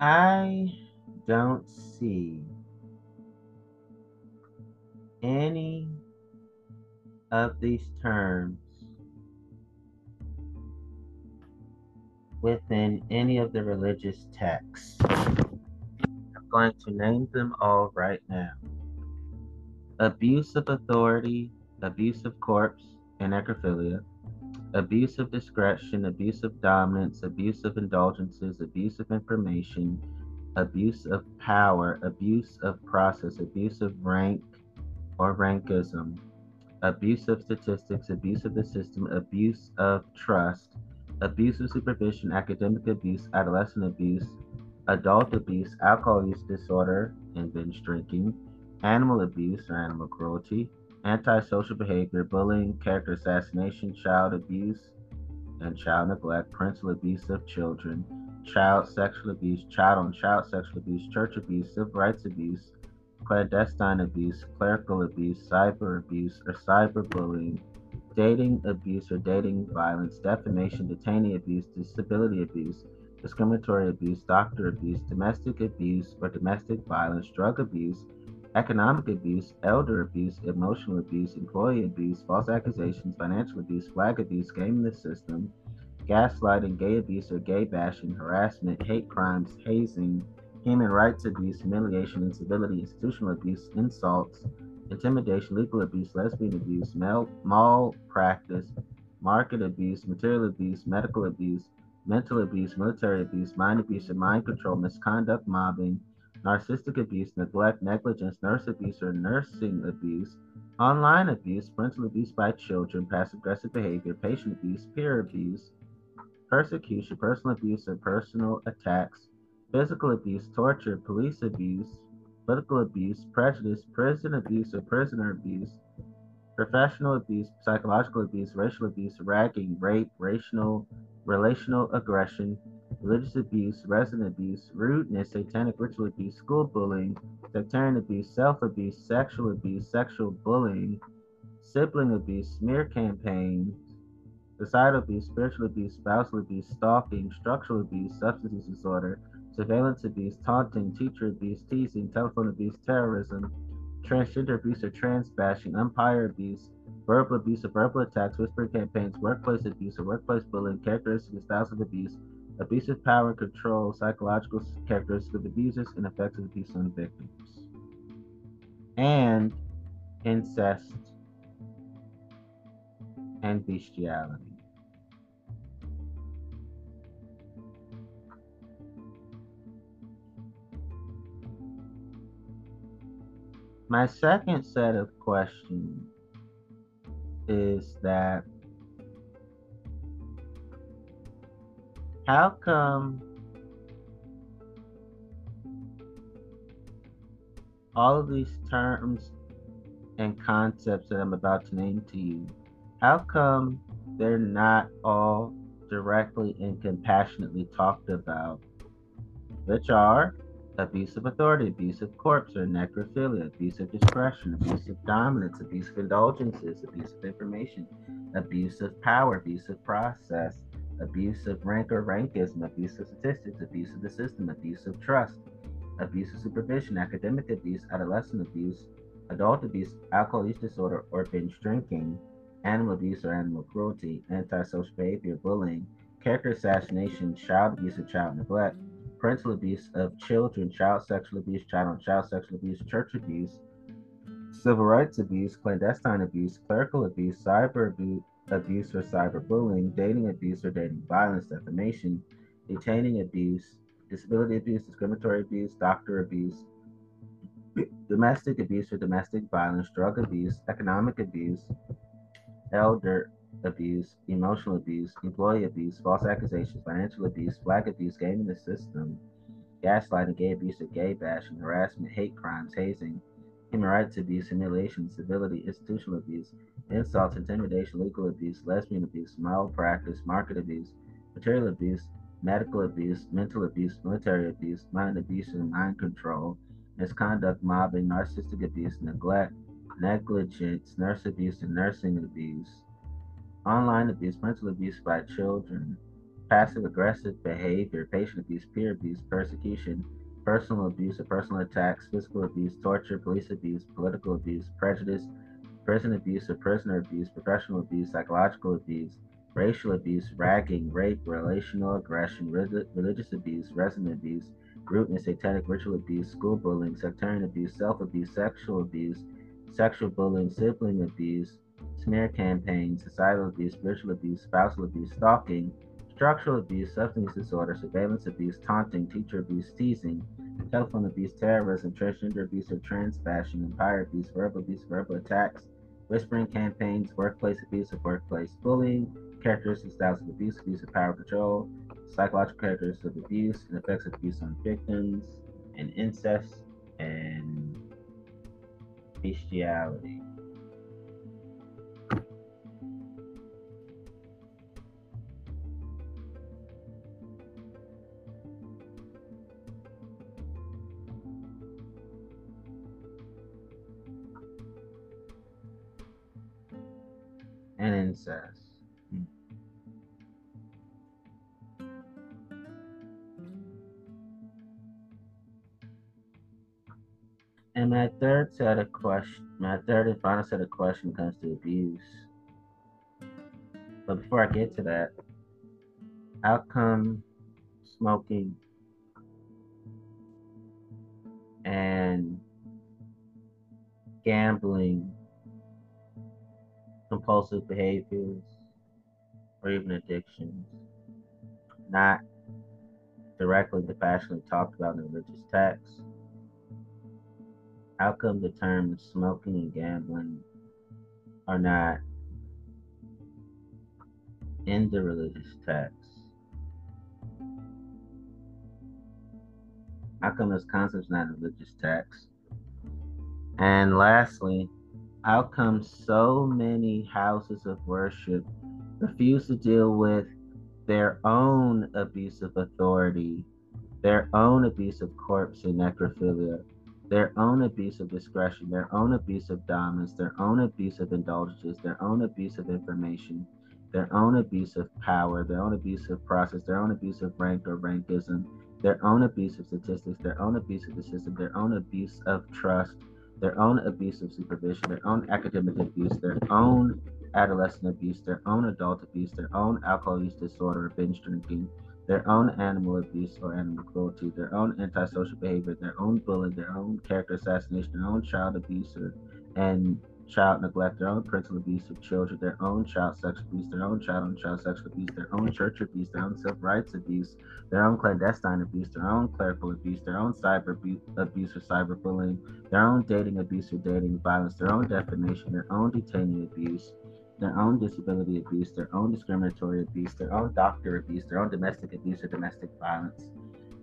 I don't see any of these terms within any of the religious texts. I'm going to name them all right now abuse of authority, abuse of corpse, and necrophilia, abuse of discretion, abuse of dominance, abuse of indulgences, abuse of information, abuse of power, abuse of process, abuse of rank or rankism, abuse of statistics, abuse of the system, abuse of trust, abuse of supervision, academic abuse, adolescent abuse, adult abuse, alcohol use disorder, and binge drinking, animal abuse or animal cruelty, antisocial behavior, bullying, character assassination, child abuse, and child neglect, parental abuse of children, child sexual abuse, child on child sexual abuse, church abuse, civil rights abuse, clandestine abuse, clerical abuse, cyber abuse or cyberbullying, dating abuse or dating violence, defamation, detainee abuse, disability abuse, discriminatory abuse, doctor abuse, domestic abuse or domestic violence, drug abuse, economic abuse, elder abuse, emotional abuse, employee abuse, false accusations, financial abuse, flag abuse, gaming the system, gaslighting, gay abuse or gay bashing, harassment, hate crimes, hazing, human rights abuse, humiliation, incivility, institutional abuse, insults, intimidation, legal abuse, lesbian abuse, mal- malpractice, market abuse, material abuse, medical abuse, mental abuse, military abuse, mind abuse and mind control, misconduct, mobbing, narcissistic abuse, neglect, negligence, nurse abuse or nursing abuse, online abuse, parental abuse by children, passive aggressive behavior, patient abuse, peer abuse, persecution, personal abuse or personal attacks, physical abuse, torture, police abuse, political abuse, prejudice, prison abuse or prisoner abuse, professional abuse, psychological abuse, racial abuse, ragging, rape, racial, relational aggression, religious abuse, resident abuse, rudeness, satanic ritual abuse, school bullying, sectarian abuse, self abuse, sexual abuse, sexual bullying, sibling abuse, smear campaigns, societal abuse, spiritual abuse, spousal abuse, stalking, structural abuse, substance use disorder, surveillance abuse, taunting, teacher abuse, teasing, telephone abuse, terrorism, transgender abuse or trans bashing, umpire abuse, verbal abuse or verbal attacks, whispering campaigns, workplace abuse or workplace bullying, characteristics and styles of abuse, abusive power and control, psychological characteristics of abusers, and effects of abuse on victims, and incest and bestiality. My second set of questions is that how come all of these terms and concepts that I'm about to name to you, how come they're not all directly and compassionately talked about, which are abuse of authority, abuse of corpse or necrophilia, abuse of discretion, abuse of dominance, abuse of indulgences, abuse of information, abuse of power, abuse of process, abuse of rank or rankism, abuse of statistics, abuse of the system, abuse of trust, abuse of supervision, academic abuse, adolescent abuse, adult abuse, alcohol use disorder or binge drinking, animal abuse or animal cruelty, antisocial behavior, bullying, character assassination, child abuse or child neglect, parental abuse of children, child sexual abuse, child on child sexual abuse, church abuse, civil rights abuse, clandestine abuse, clerical abuse, cyber abuse, abuse or cyberbullying, dating abuse or dating violence, defamation, detaining abuse, disability abuse, discriminatory abuse, doctor abuse, domestic abuse or domestic violence, drug abuse, economic abuse, elder abuse, emotional abuse, employee abuse, false accusations, financial abuse, flag abuse, gaming the system, gaslighting, gay abuse gay bashing, harassment, hate crimes, hazing, human rights abuse, humiliation, civility, institutional abuse, insults, intimidation, legal abuse, lesbian abuse, malpractice, market abuse, material abuse, medical abuse, mental abuse, military abuse, mind abuse and mind control, misconduct, mobbing, narcissistic abuse, neglect, negligence, nurse abuse and nursing abuse, online abuse, mental abuse by children, passive aggressive behavior, patient abuse, peer abuse, persecution, personal abuse or personal attacks, physical abuse, torture, police abuse, political abuse, prejudice, prison abuse or prisoner abuse, professional abuse, psychological abuse, racial abuse, ragging, rape, relational aggression, religious abuse, resident abuse, rudeness, satanic ritual abuse, school bullying, sectarian abuse, self abuse, sexual abuse, sexual bullying, sibling abuse, smear campaigns, societal abuse, spiritual abuse, spousal abuse, stalking, structural abuse, substance disorder, surveillance abuse, taunting, teacher abuse, teasing, telephone abuse, terrorism, transgender abuse or trans fashion, empire abuse, verbal abuse, verbal attacks, whispering campaigns, workplace abuse of workplace bullying, characteristics, styles of abuse, abuse of power control, psychological characteristics of abuse, and effects of abuse on victims, and incest, and bestiality. And incest. And my third set of question, my third and final set of questions comes to abuse. But before I get to that, outcome smoking and gambling compulsive behaviors, or even addictions, not directly but passionately talked about in religious texts. How come the terms smoking and gambling are not in the religious texts? How come this concept's not in religious texts? And lastly, how come so many houses of worship refuse to deal with their own abuse of authority, their own abuse of corpse and necrophilia, their own abuse of discretion, their own abuse of dominance, their own abuse of indulgences, their own abuse of information, their own abuse of power, their own abuse of process, their own abuse of rank or rankism, their own abuse of statistics, their own abuse of the system, their own abuse of trust, their own abuse of supervision, their own academic abuse, their own adolescent abuse, their own adult abuse, their own alcohol use disorder binge drinking, their own animal abuse or animal cruelty, their own antisocial behavior, their own bullying, their own character assassination, their own child abuse or, and child neglect, their own parental abuse of children, their own child sexual abuse, their own child on child sexual abuse, their own church abuse, their own civil rights abuse, their own clandestine abuse, their own clerical abuse, their own cyber abuse or cyberbullying, their own dating abuse or dating violence, their own defamation, their own detainee abuse, their own disability abuse, their own discriminatory abuse, their own doctor abuse, their own domestic abuse or domestic violence,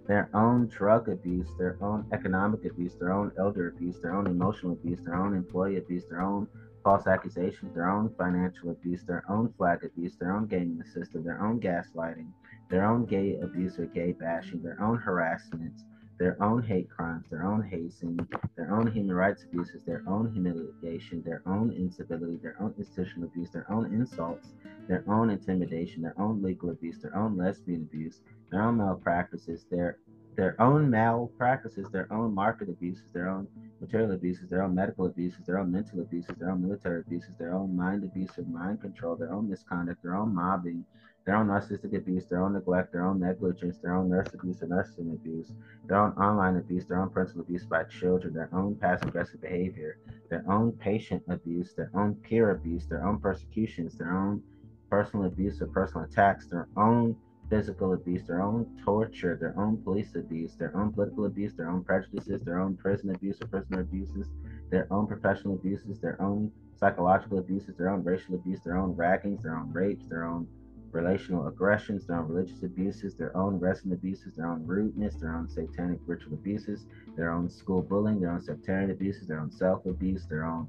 their own drug abuse, their own economic abuse, their own elder abuse, their own emotional abuse, their own employee abuse, their own false accusations, their own financial abuse, their own flag abuse, their own gaming system, their own gaslighting, their own gay abuse or gay bashing, their own harassment, their own hate crimes, their own hazing, their own human rights abuses, their own humiliation, their own incivility, their own institutional abuse, their own insults, their own intimidation, their own legal abuse, their own lesbian abuse, their own malpractices, their their own malpractices, their own market abuses, their own material abuses, their own medical abuses, their own mental abuses, their own military abuses, their own mind abuse or mind control, their own misconduct, their own mobbing, their own narcissistic abuse, their own neglect, their own negligence, their own nurse abuse or nursing abuse, their own online abuse, their own parental abuse by children, their own passive aggressive behavior, their own patient abuse, their own peer abuse, their own persecutions, their own personal abuse or personal attacks, their own physical abuse, their own torture, their own police abuse, their own political abuse, their own prejudices, their own prison abuse or prisoner abuses, their own professional abuses, their own psychological abuses, their own racial abuse, their own raggings, their own rapes, their own relational aggressions, their own religious abuses, their own resident abuses, their own rudeness, their own satanic ritual abuses, their own school bullying, their own sectarian abuses, their own self abuse, their own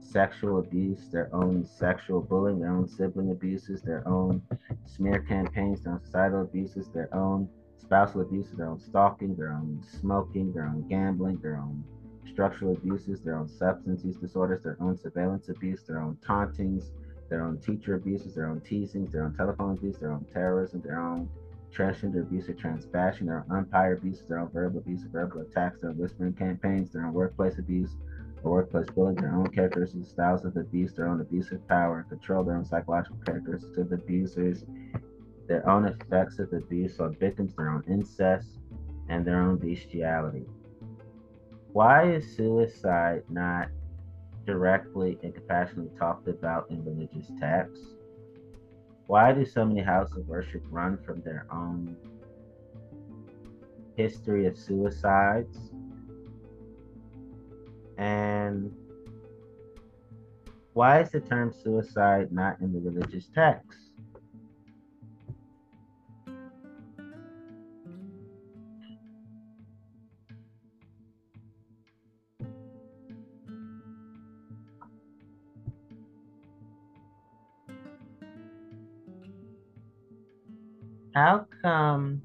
sexual abuse, their own sexual bullying, their own sibling abuses, their own smear campaigns, their own societal abuses, their own spousal abuses, their own stalking, their own smoking, their own gambling, their own structural abuses, their own substance use disorders, their own surveillance abuse, their own tauntings, their own teacher abuses, their own teasings, their own telephone abuse, their own terrorism, their own transgender abuse or transfashion, their own umpire abuse, their own verbal abuse, verbal attacks, their whispering campaigns, their own workplace abuse or workplace bullying, their own characteristics, and styles of abuse, their own abusive power and control, their own psychological characteristics of abusers, their own effects of abuse on victims, their own incest, and their own bestiality. Why is suicide not directly and compassionately talked about in religious texts? Why do so many houses of worship run from their own history of suicides? And why is the term suicide not in the religious text? How come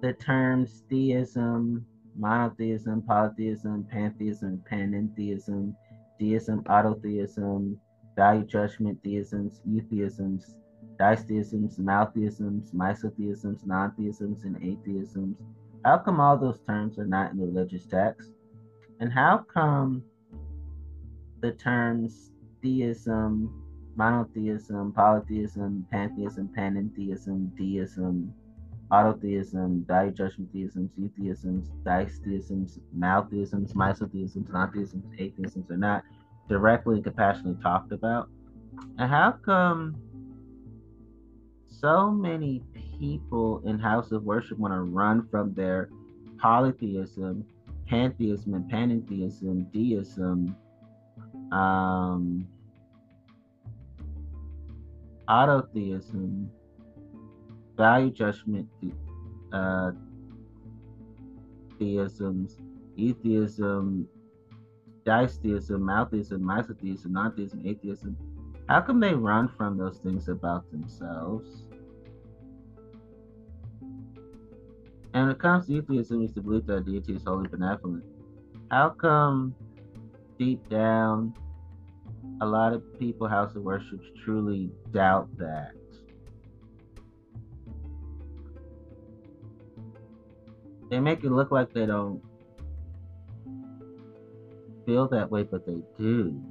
the terms theism, monotheism, polytheism, pantheism, panentheism, deism, autotheism, value judgment theisms, eutheisms, ditheisms, maltheisms, misotheisms, non-theisms, and atheisms. How come all those terms are not in the religious text? And how come the terms theism, monotheism, polytheism, pantheism, panentheism, deism, autotheism, diajudgment theisms, eutheisms, ditheisms, maltheisms, misotheisms, non-theisms, atheisms are not directly and compassionately talked about. And how come so many people in house of worship want to run from their polytheism, pantheism, and panentheism, deism, um, autotheism, value judgment uh, theisms, eutheism, ditheism, maltheism, misotheism, non-theism, atheism. How come they run from those things about themselves? And when it comes to eutheism, it's the belief that deity is wholly benevolent. How come deep down a lot of people house of worship truly doubt that. They make it look like they don't feel that way but they do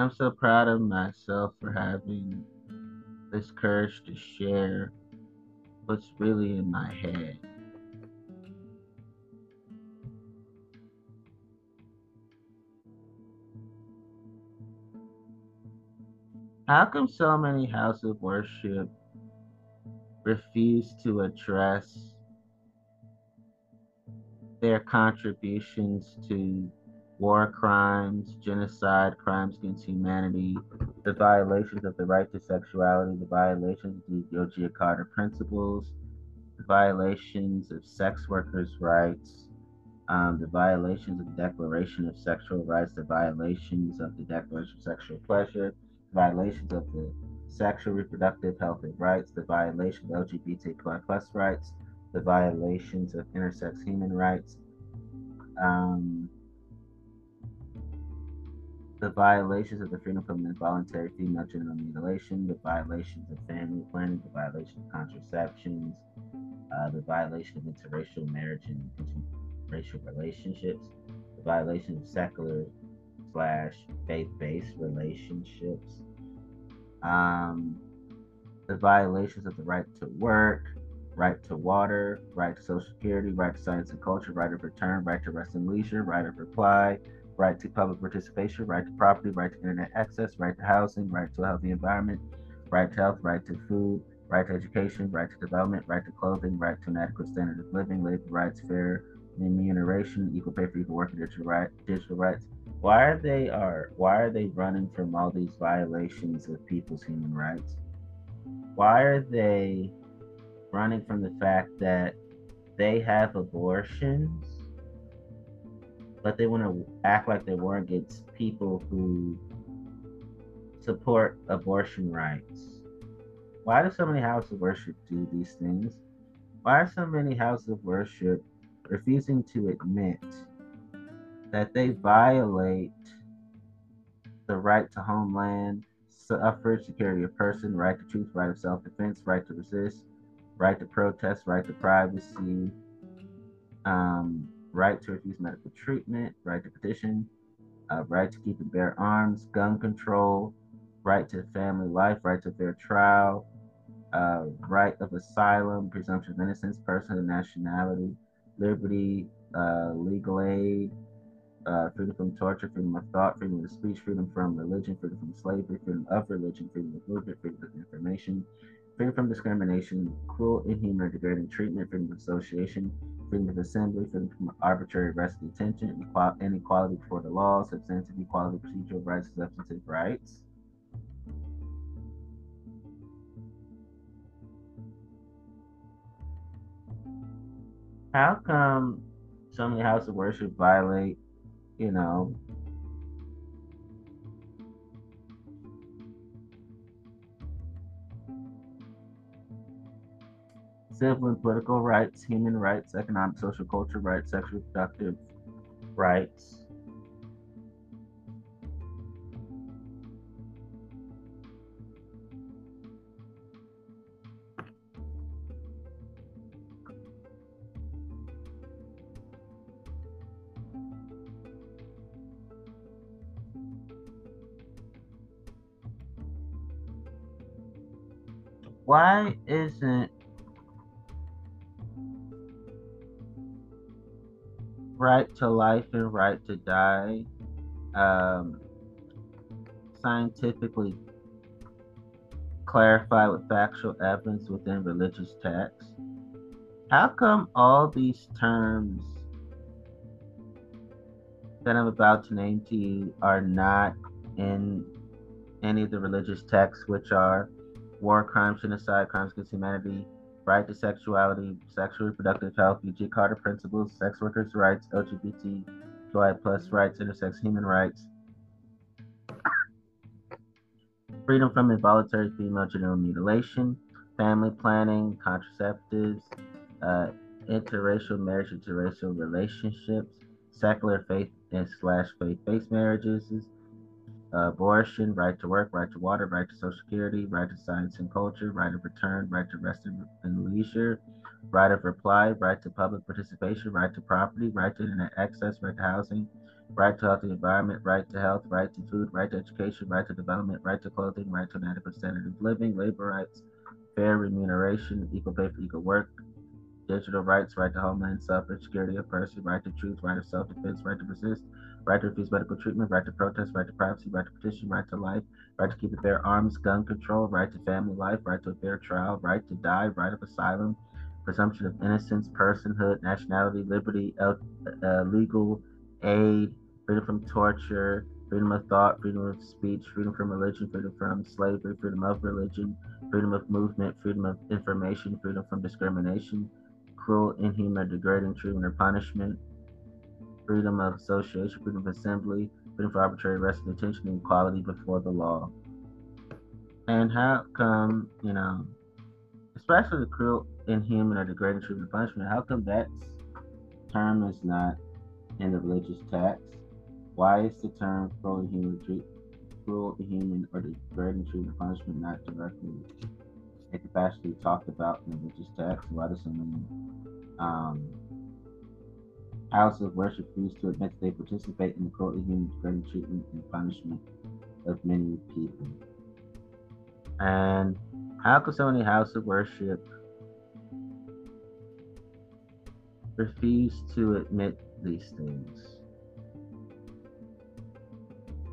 I'm so proud of myself for having this courage to share what's really in my head. How come so many houses of worship refuse to address their contributions to war crimes, genocide, crimes against humanity, the violations of the right to sexuality, the violations of the Yogyakarta principles, the violations of sex workers' rights, um, the violations of the Declaration of Sexual Rights, the violations of the Declaration of Sexual Pleasure, violations of the sexual reproductive health and rights, the violation of LGBTQ plus rights, the violations of intersex human rights, um, the violations of the freedom from involuntary female genital mutilation, the violations of family planning, the violation of contraceptions, uh, the violation of interracial marriage and interracial relationships, the violation of secular slash faith-based relationships, um, the violations of the right to work, right to water, right to social security, right to science and culture, right of return, right to rest and leisure, right of reply, right to public participation, right to property, right to internet access, right to housing, right to a healthy environment, right to health, right to food, right to education, right to development, right to clothing, right to an adequate standard of living, labor rights, fair remuneration, equal pay for equal work, and digital, right, digital rights. Why are they are why are they running from all these violations of people's human rights? Why are they running from the fact that they have abortions but they want to act like they weren't against people who support abortion rights. Why do so many houses of worship do these things? Why are so many houses of worship refusing to admit that they violate the right to homeland, suffrage, security of person, right to truth, right of self defense, right to resist, right to protest, right to privacy, um, right to refuse medical treatment, right to petition, uh, right to keep and bear arms, gun control, right to family life, right to fair trial, uh, right of asylum, presumption of innocence, person and nationality, liberty, uh, legal aid, uh, freedom from torture, freedom of thought, freedom of speech, freedom from religion, freedom from slavery, freedom of religion, freedom of movement, freedom of information, freedom from discrimination, cruel, inhuman, or degrading treatment, freedom of association, freedom of assembly, freedom from arbitrary arrest and detention, inequality before the law, substantive equality, procedural rights, substantive rights. How come so many houses of worship violate, you know, civil and political rights, human rights, economic, social, cultural rights, sexual reproductive rights. Why isn't right to life and right to die um, scientifically clarified with factual evidence within religious texts. How come all these terms that I'm about to name to you are not in any of the religious texts, which are war crimes, genocide, crimes against humanity, right to sexuality, sexual reproductive health, Yogyakarta principles, sex workers' rights, LGBTQI plus rights, intersex human rights, freedom from involuntary female genital mutilation, family planning, contraceptives, uh, interracial marriage, interracial relationships, secular faith and slash faith-based marriages, abortion, right to work, right to water, right to social security, right to science and culture, right of return, right to rest and leisure, right of reply, right to public participation, right to property, right to internet access, right to housing, right to healthy environment, right to health, right to food, right to education, right to development, right to clothing, right to an adequate standard of living, labor rights, fair remuneration, equal pay for equal work, digital rights, right to homeland, self security of person, right to truth, right of self defense, right to resist, right to refuse medical treatment, right to protest, right to privacy, right to petition, right to life, right to keep and bear arms, gun control, right to family life, right to a fair trial, right to die, right of asylum, presumption of innocence, personhood, nationality, liberty, uh, legal aid, freedom from torture, freedom of thought, freedom of speech, freedom from religion, freedom from slavery, freedom of religion, freedom of movement, freedom of information, freedom from discrimination, cruel, inhuman, degrading treatment or punishment, freedom of association, freedom of assembly, freedom for arbitrary arrest and detention, and equality before the law. And how come, you know, especially the cruel, inhuman, or degrading treatment punishment, how come that term is not in the religious text? Why is the term cruel, inhuman, cruel, inhuman, or degrading treatment punishment not directly capacity talked about in the religious text? Why do so um, houses of worship refuse to admit they participate in the cruelty, human treatment, and punishment of many people. And how could so many houses of worship refuse to admit these things?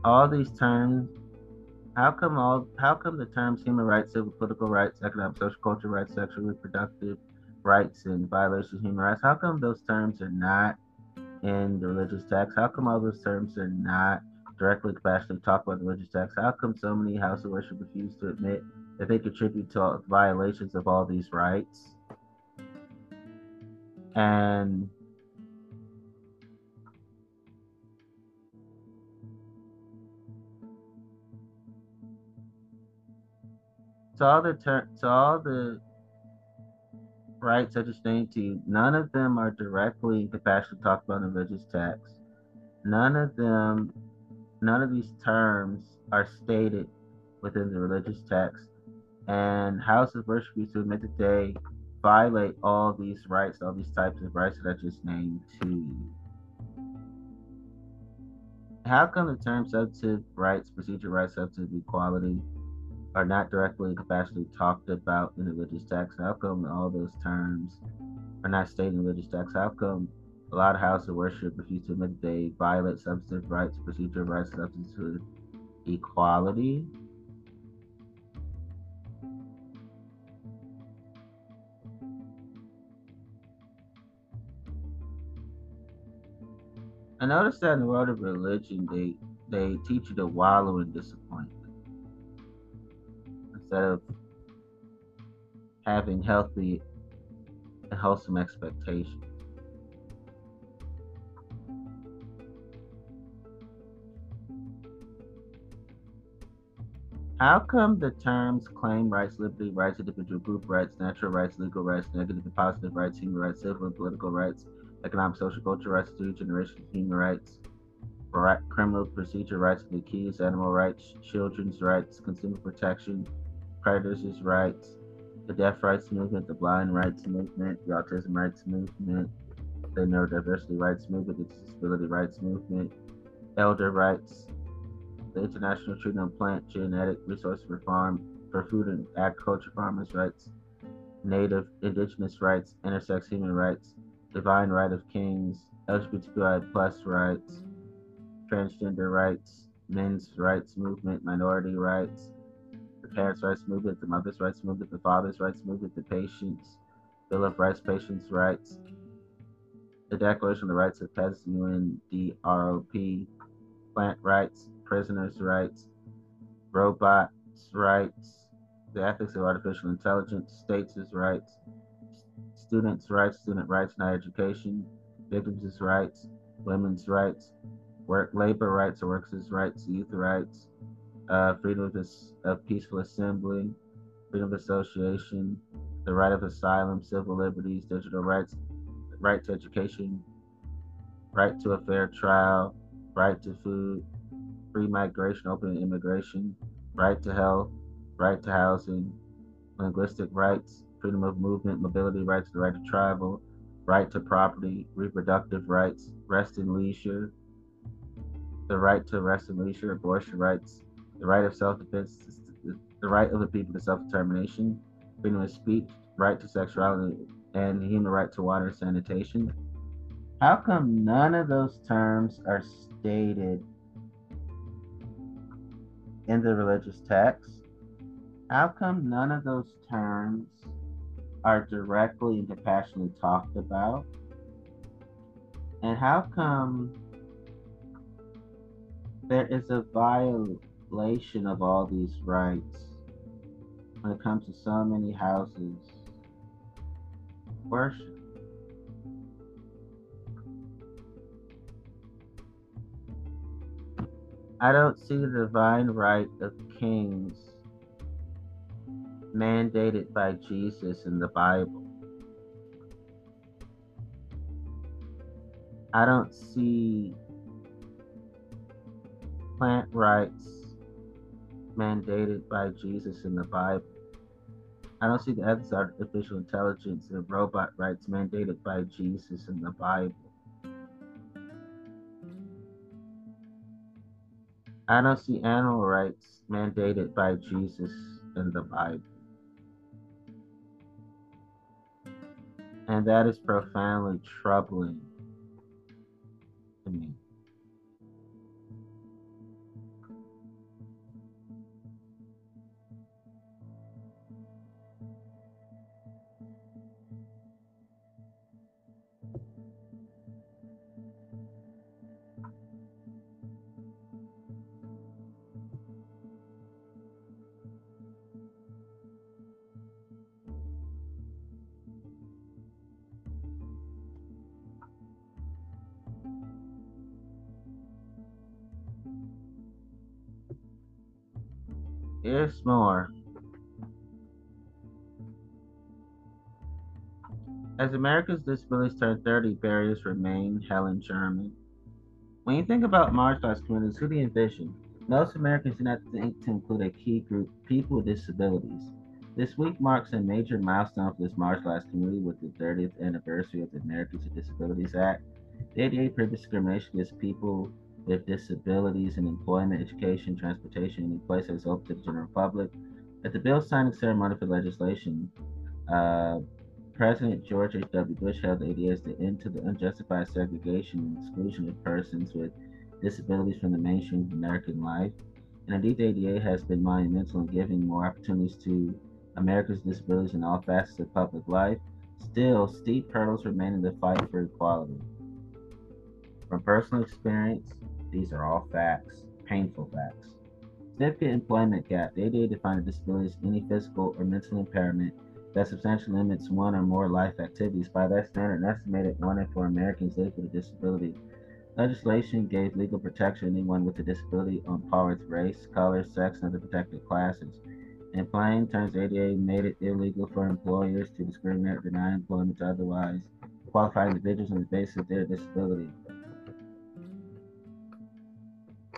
All these terms, how come all how come the terms human rights, civil political rights, economic, social, cultural rights, sexual reproductive rights, and violations of human rights, how come those terms are not in religious text? How come all those terms are not directly compassionately talked about the religious texts? How come so many house of worship refuse to admit that they contribute to violations of all these rights? And so all the ter- So all the rights to you, none of them are directly and compassionately talked about in the religious text. None of them, none of these terms are stated within the religious text. And houses of worship to admit that they violate all these rights, all these types of rights that I just named to you. How come the term substantive rights, procedure rights, substantive equality are not directly and compassionately talked about in the religious text? How come all those terms are not stated in religious text? How come a lot of houses of worship refuse to admit they violate substantive rights, procedural rights, substantive equality? I noticed that in the world of religion, they they teach you to wallow in disappointment instead of having healthy and wholesome expectations. How come the terms claim rights, liberty, rights, individual group rights, natural rights, legal rights, negative and positive rights, human rights, civil and political rights, economic, social, cultural rights, due generation, human rights, criminal procedure rights of the accused, animal rights, children's rights, consumer protection, creditors' rights, the deaf rights movement, the blind rights movement, the autism rights movement, the neurodiversity rights movement, the disability rights movement, elder rights, the International Treaty on Plant Genetic Resources for Farm for Food and Agriculture Farmers' Rights, Native Indigenous Rights, Intersex Human Rights, Divine Right of Kings, LGBTQI plus rights, transgender rights, men's rights movement, minority rights, parents' rights movement, the mother's rights movement, the father's rights movement, the patients, Bill of Rights, patients' rights, the Declaration of the Rights of Peasants, UNDROP, plant rights, prisoners' rights, robots' rights, the ethics of artificial intelligence, states' rights, students' rights, student rights and education, victims' rights, women's rights, work labor rights or workers' rights, youth rights, uh, freedom of, of peaceful assembly, freedom of association, the right of asylum, civil liberties, digital rights, right to education, right to a fair trial, right to food, free migration, open immigration, right to health, right to housing, linguistic rights, freedom of movement, mobility rights, the right to travel, right to property, reproductive rights, rest and leisure, the right to rest and leisure, abortion rights, the right of self-defense, the right of the people to self-determination, freedom of speech, right to sexuality, and the human right to water and sanitation. How come none of those terms are stated in the religious text? How come none of those terms are directly and compassionately talked about? And how come there is a violation of all these rights when it comes to so many houses worship? I don't see the divine right of kings mandated by Jesus in the Bible. I don't see plant rights mandated by Jesus in the Bible. I don't see the ethics of artificial intelligence and robot rights mandated by Jesus in the Bible. I don't see animal rights mandated by Jesus in the Bible. And that is profoundly troubling to me. smaller. As America's disabilities turn 30, barriers remain. Helen Sherman. When you think about marginalized communities, who do you envision? Most Americans do not think to include a key group, people with disabilities. This week marks a major milestone for this marginalized community with the 30th anniversary of the Americans with Disabilities Act. The ADA prohibits discrimination against people with disabilities in employment, education, transportation, any place that is open to the general public. At the bill signing ceremony for legislation, uh, President George H.W. Bush held the ADA as end to the unjustified segregation and exclusion of persons with disabilities from the mainstream of American life. And indeed, the ADA has been monumental in giving more opportunities to Americans with disabilities in all facets of public life. Still, steep hurdles remain in the fight for equality. From personal experience, these are all facts, painful facts. Significant employment gap. The ADA defines disability as any physical or mental impairment that substantially limits one or more life activities. By that standard, an estimated one in four Americans live with a disability. Legislation gave legal protection to anyone with a disability on par with race, color, sex, and other protected classes. In plain terms, ADA made it illegal for employers to discriminate or deny employment to otherwise qualified individuals on the basis of their disability.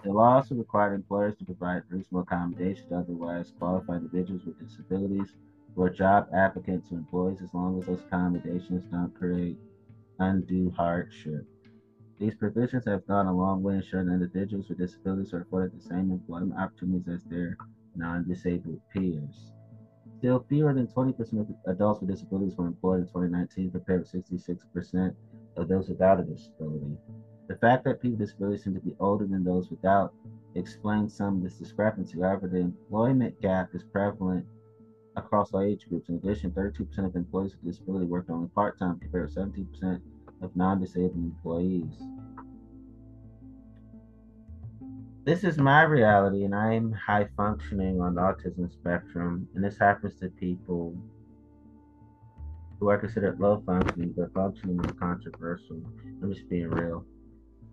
The law also required employers to provide reasonable accommodations to otherwise qualified individuals with disabilities for job applicants or employees as long as those accommodations don't create undue hardship. These provisions have gone a long way in ensuring that individuals with disabilities are afforded the same employment opportunities as their non disabled peers. Still, fewer than 20% of adults with disabilities were employed in 2019, compared with 66% of those without a disability. The fact that people with disabilities seem to be older than those without explains some of this discrepancy. However, the employment gap is prevalent across all age groups. In addition, 32% of employees with disability work only part time, compared to 17% of non disabled employees. This is my reality, and I'm high functioning on the autism spectrum, and this happens to people who are considered low functioning, but functioning is controversial. I'm just being real.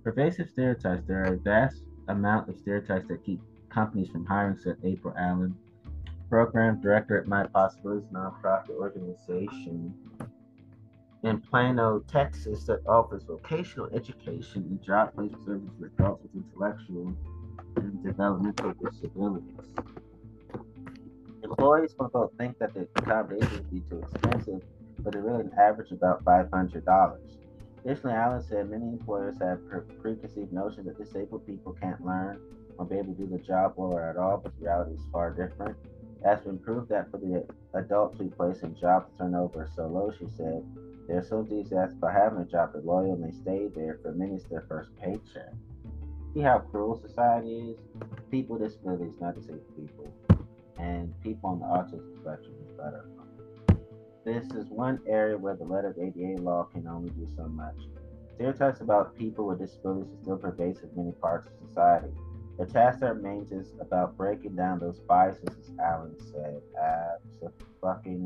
Pervasive stereotypes. There are a vast amount of stereotypes that keep companies from hiring, said April Allen, program director at My Possibilities nonprofit organization in Plano, Texas, that offers vocational education and job placement services for adults with intellectual and developmental disabilities. Employees will both think that the accommodations would be too expensive, but they're really average about $500. Additionally, Allen said many employers have preconceived notions that disabled people can't learn or be able to do the job well or at all, but the reality is far different. It has been proved that for the adults we place in jobs turnover is so low, she said, they're so enthusiastic about having a job, they're loyal, and they stay there for many it's their first paycheck. See how cruel society is? People with disabilities, not disabled people, and people on the autism spectrum is better. This is one area where the letter of ADA law can only do so much. Stereotypes about people with disabilities are still pervasive in many parts of society. The task that remains is about breaking down those biases, as Allen said.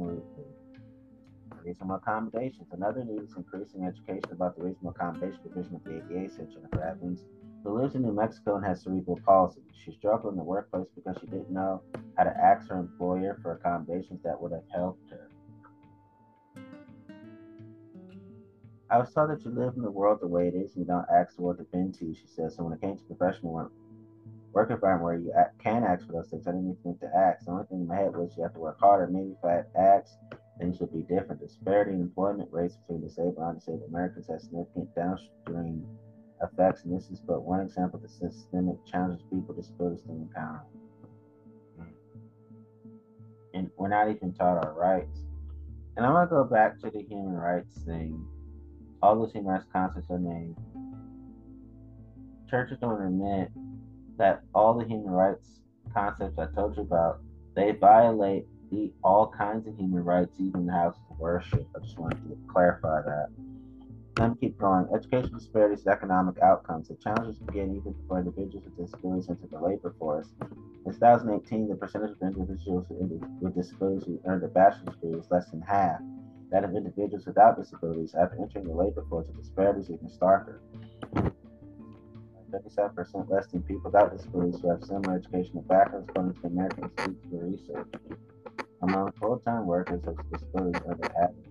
Absolutely. Reasonable accommodations. Another need is increasing education about the reasonable accommodation division of the ADA, said Jennifer Evans, who lives in New Mexico and has cerebral palsy. She struggled in the workplace because she didn't know how to ask her employer for accommodations that would have helped her. I was told that you live in the world the way it is and you don't ask the world to bend to she says. So when it came to professional work, work environment where you can ask for those things, I didn't even think to ask. The only thing in my head was you have to work harder. Maybe if I had asked, things would be different. Disparity in employment rates between disabled and undisabled Americans has significant downstream effects, and this is but one example of the systemic challenges people with disabilities still encounter. And we're not even taught our rights. And I'm gonna go back to the human rights thing all rights concepts are named. Churches don't admit that all the human rights concepts I told you about, they violate the, all kinds of human rights, even the house of worship. I just wanted to clarify that. Let me keep going. Education disparities, economic outcomes. The challenges begin even for individuals with disabilities into the labor force. In 2018, the percentage of individuals with disabilities who earned a bachelor's degree was less than half that of individuals without disabilities after entering the labor force, the disparities even starker. 57% less than people without disabilities who have similar educational backgrounds, according to the American Institute for Research. Among full-time workers with disabilities the average.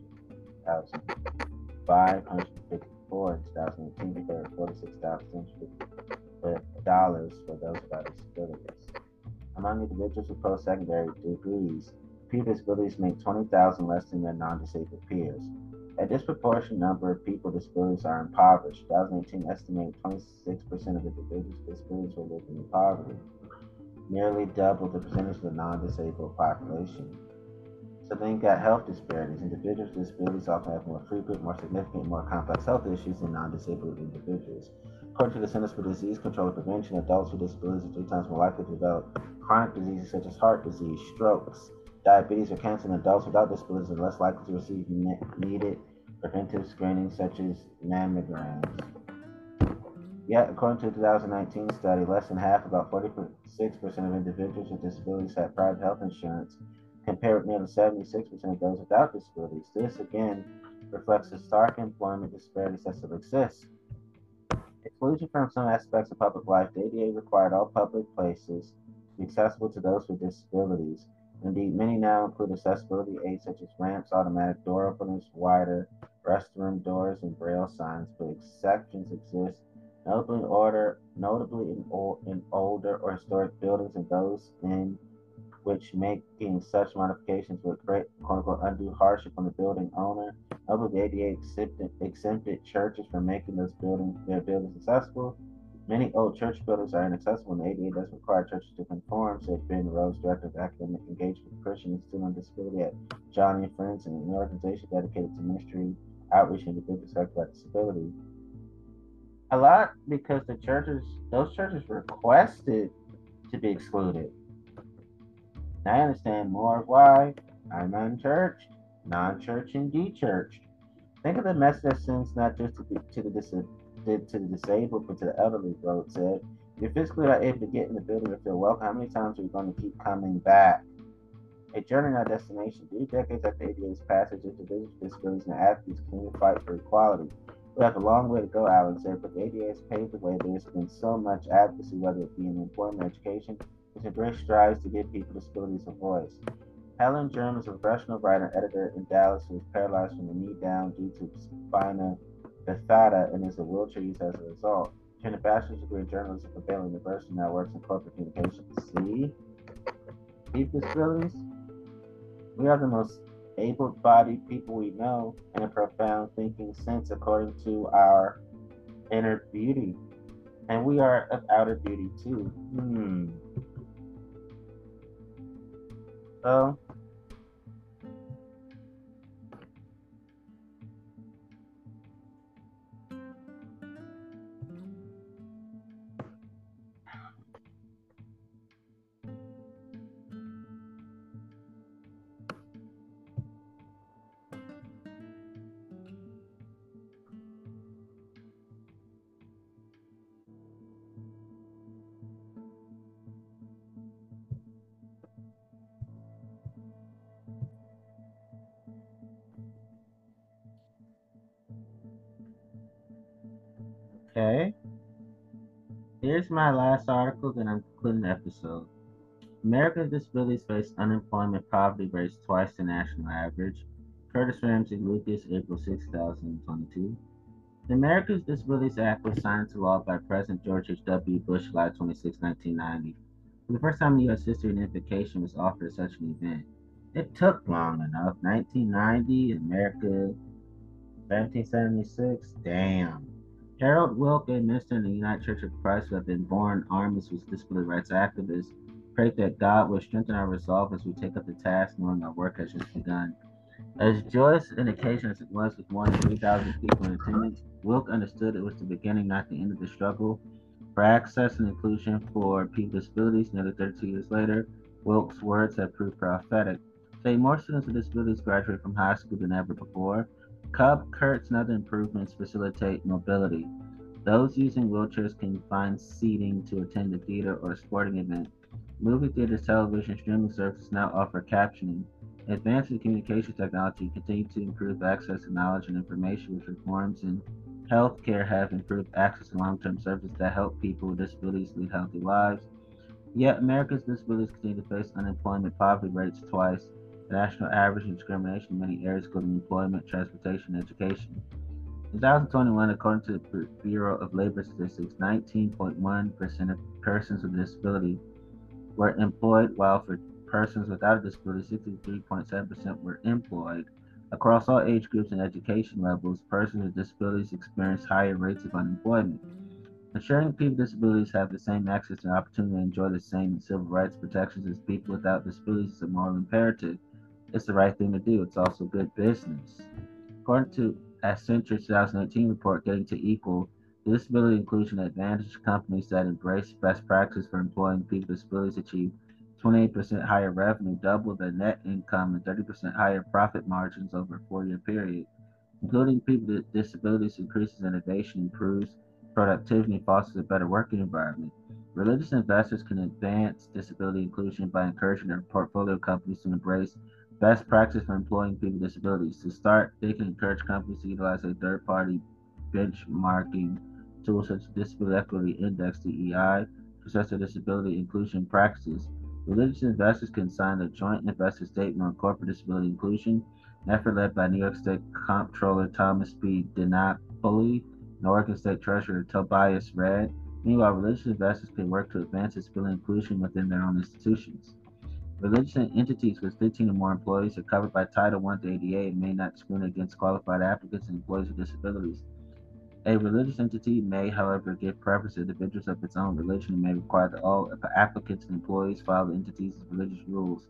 $46,554 in 2018 compared to $46,650 for those without disabilities. Among individuals with post-secondary degrees, people with disabilities make 20,000 less than their non-disabled peers. A disproportionate number of people with disabilities are impoverished. 2018 estimated 26% of individuals with disabilities were living in poverty, nearly double the percentage of the non-disabled population. So then you got health disparities. Individuals with disabilities often have more frequent, more significant, more complex health issues than non-disabled individuals. According to the Centers for Disease Control and Prevention, adults with disabilities are three times more likely to develop chronic diseases such as heart disease, strokes, diabetes, or cancer. in adults without disabilities are less likely to receive needed preventive screening such as mammograms. Yet, according to a 2019 study, less than half, about 46% of individuals with disabilities had private health insurance, compared with nearly 76% of those without disabilities. This, again, reflects the stark employment disparities that still exist. Exclusion from some aspects of public life, the ADA required all public places to be accessible to those with disabilities. Indeed, many now include accessibility aids such as ramps, automatic door openers, wider restroom doors, and braille signs, but exceptions exist, notably in order, notably in, in older or historic buildings and those in which making such modifications would create quote unquote undue hardship on the building owner. Although the ADA exempted, exempted churches from making those buildings their buildings accessible, many old church buildings are inaccessible and the ADA does require churches to conform, said Ben Rose, Director of Academic Engagement for Christian and Student Disability at Joni and Friends, an organization dedicated to ministry, outreach, and individuals affected by disability. A lot because the churches, those churches requested to be excluded. I understand more of why I'm unchurched, non-church, and de church. Think of the message that sends not just to the, to the, to the disabled, but to the elderly, Rhodes said. You're physically not able to get in the building or feel welcome. How many times are you going to keep coming back? A journey, not destination. Three decades after ADA's passage, individuals with disabilities and advocates continue to fight for equality. We have a long way to go, Allen said, but the ADA has paved the way. There's been so much advocacy, whether it be in employment, education, which great strides to give people with disabilities a voice. Helen Germ is a professional writer and editor in Dallas who is paralyzed from the knee down due to spina bifida and is a wheelchair user as a result. Earned a bachelor's degree in journalism from Baylor University now works in corporate communications. See? With disabilities? We are the most able bodied people we know in a profound thinking sense according to our inner beauty. And we are of outer beauty too. Hmm. So Here's my last article, then I'm concluding the episode. American disabilities face unemployment poverty rates twice the national average. Curtis Ramsey Lucas, April 6, 2022. The Americans with Disabilities Act was signed into law by President George H.W. Bush July 26, 1990. For the first time in U.S. history, an invocation was offered at such an event. It took long enough. 1990, America, 1776, damn. Harold Wilke, a minister in the United Church of Christ who had been born armies with disability rights activists, prayed that God would strengthen our resolve as we take up the task, knowing our work has just begun. As joyous an occasion as it was with more than 3,000 people in attendance, Wilke understood it was the beginning, not the end of the struggle for access and inclusion for people with disabilities. Nearly 32 years later, Wilke's words have proved prophetic. Today, more students with disabilities graduate from high school than ever before. Cup, curts, and other improvements facilitate mobility. Those using wheelchairs can find seating to attend a theater or a sporting event. Movie theaters, television, streaming services now offer captioning. Advances in communication technology continue to improve access to knowledge and information, reforms in healthcare have improved access to long-term services that help people with disabilities lead healthy lives. Yet America's disabilities continue to face unemployment poverty rates twice the national average in discrimination in many areas, including employment, transportation, education. In 2021, according to the Bureau of Labor Statistics, 19.1% of persons with a disability were employed, while for persons without a disability, 63.7% were employed. Across all age groups and education levels, persons with disabilities experience higher rates of unemployment. Ensuring people with disabilities have the same access and opportunity to enjoy the same civil rights protections as people without disabilities is a moral imperative. It's the right thing to do. It's also good business. According to Accenture 2018 report, Getting to Equal, disability inclusion advantage companies that embrace best practices for employing people with disabilities achieve 28% higher revenue, double their net income, and 30% higher profit margins over a four year period. Including people with disabilities increases innovation, improves productivity, fosters a better working environment. Religious investors can advance disability inclusion by encouraging their portfolio companies to embrace best practice for employing people with disabilities. To start, they can encourage companies to utilize a third party benchmarking tool such as Disability Equity Index, DEI, to assess their disability inclusion practices. Religious investors can sign a joint investor statement on corporate disability inclusion, an effort led by New York State Comptroller Thomas P. DiNapoli and Oregon State Treasurer Tobias Read. Meanwhile, religious investors can work to advance disability inclusion within their own institutions. Religious entities with 15 or more employees are covered by Title I the ADA and may not discriminate against qualified applicants and employees with disabilities. A religious entity may, however, give preference to individuals of its own religion and may require that all applicants and employees follow the entity's religious rules.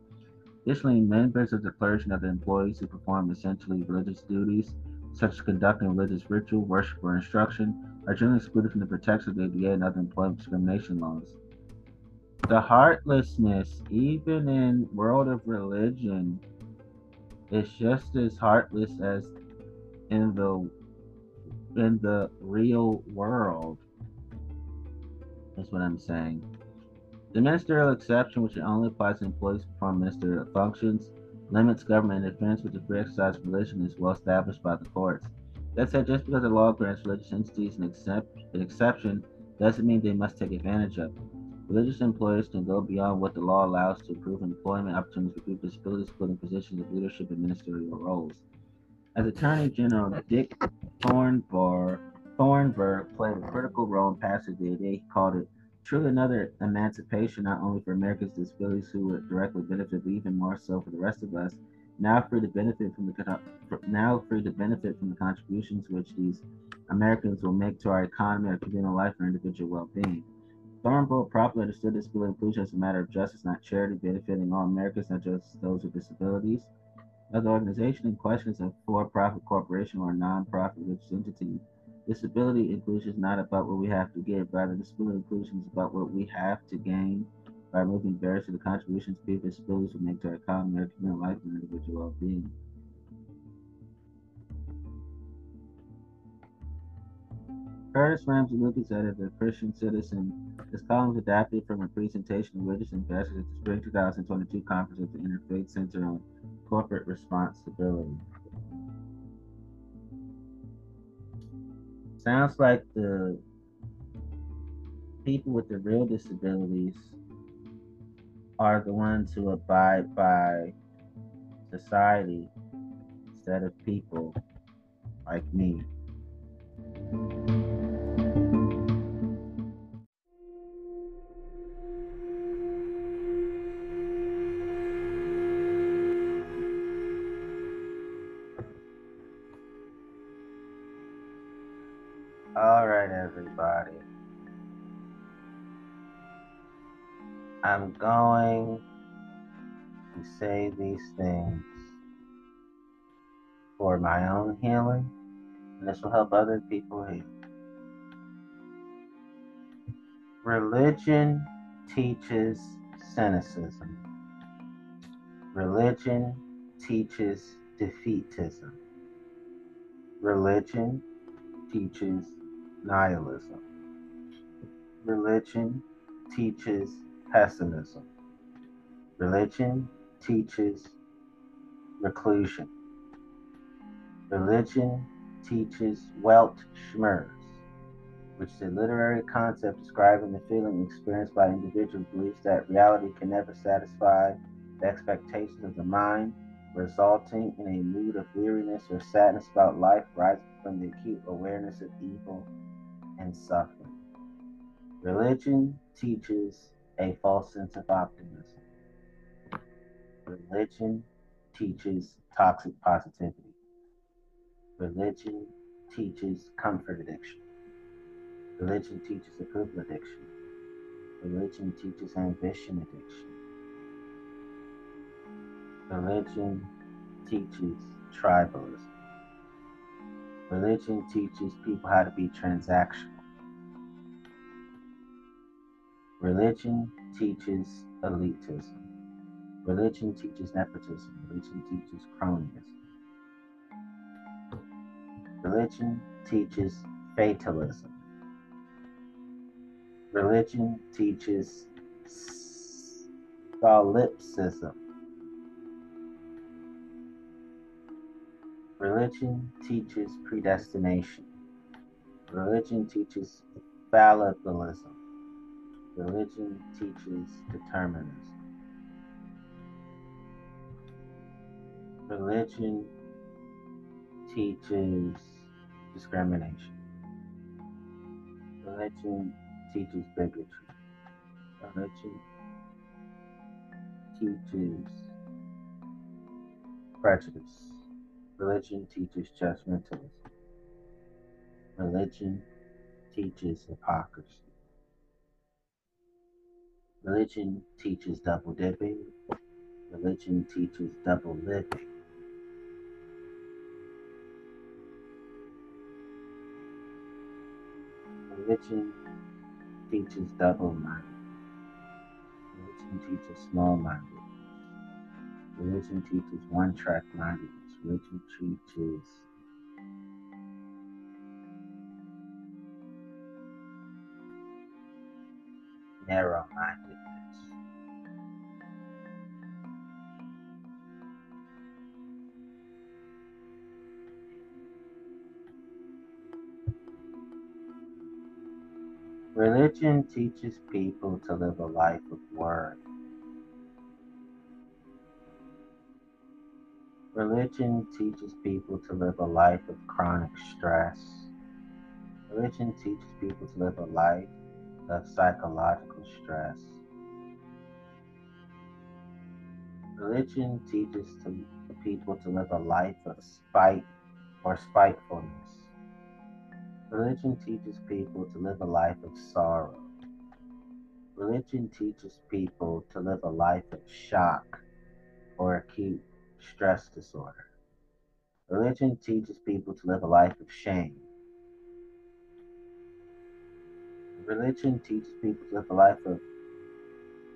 Additionally, members of the clergy and other employees who perform essentially religious duties, such as conducting religious ritual, worship, or instruction, are generally excluded from the protection of the ADA and other employment discrimination laws. The heartlessness, even in world of religion, is just as heartless as in the in the real world. That's what I'm saying. The ministerial exception, which only applies to employees who perform ministerial functions, limits government interference with the free exercise of religion is well established by the courts. That said, just because the law grants religious entities an, accept, an exception doesn't mean they must take advantage of it. Religious employers can go beyond what the law allows to improve employment opportunities for people with disabilities, including positions of leadership and ministerial roles. As Attorney General Dick Thornburg, Thornburgh played a critical role in passing the ADA. He called it truly another emancipation, not only for Americans with disabilities who would directly benefit, but even more so for the rest of us. Now free to benefit from the now free to benefit from the contributions which these Americans will make to our economy, our communal life, and individual well-being. Thornburgh properly understood disability inclusion as a matter of justice, not charity, benefiting all Americans, not just those with disabilities. The organization in question is a for-profit corporation or a non-profit entity, disability inclusion is not about what we have to give. Rather, disability inclusion is about what we have to gain by removing barriers to the contributions people with disabilities will make to our economy, our community life, and individual well-being. Curtis Ramsey Lucas The Christian Citizen. This column was adapted from a presentation of religious investors at the Spring 2022 conference at the Interfaith Center on corporate responsibility. Sounds like the people with the real disabilities are the ones who abide by society instead of people like me. These things for my own healing, and this will help other people heal. Religion teaches cynicism. Religion teaches defeatism. Religion teaches nihilism. Religion teaches pessimism. Religion teaches reclusion. Religion teaches Welt Weltschmerz, which is a literary concept describing the feeling experienced by individuals who believes that reality can never satisfy the expectations of the mind resulting in a mood of weariness or sadness about life rising from the acute awareness of evil and suffering. Religion teaches a false sense of optimism. Religion teaches toxic positivity. Religion teaches comfort addiction. Religion teaches approval addiction. Religion teaches ambition addiction. Religion teaches tribalism. Religion teaches people how to be transactional. Religion teaches elitism. Religion teaches nepotism. Religion teaches cronyism. Religion teaches fatalism. Religion teaches solipsism. Religion teaches predestination. Religion teaches fallibilism. Religion teaches determinism. Religion teaches discrimination. Religion teaches bigotry. Religion teaches prejudice. Religion teaches judgmentalism. Religion teaches hypocrisy. Religion teaches double dipping. Religion teaches double living. Religion teaches double minded. Religion teaches small minded. Religion teaches one track mindedness. Religion teaches narrow mindedness. Religion teaches people to live a life of worry. Religion teaches people to live a life of chronic stress. Religion teaches people to live a life of psychological stress. Religion teaches to people to live a life of spite or spitefulness. Religion teaches people to live a life of sorrow. Religion teaches people to live a life of shock or acute stress disorder. Religion teaches people to live a life of shame. Religion teaches people to live a life of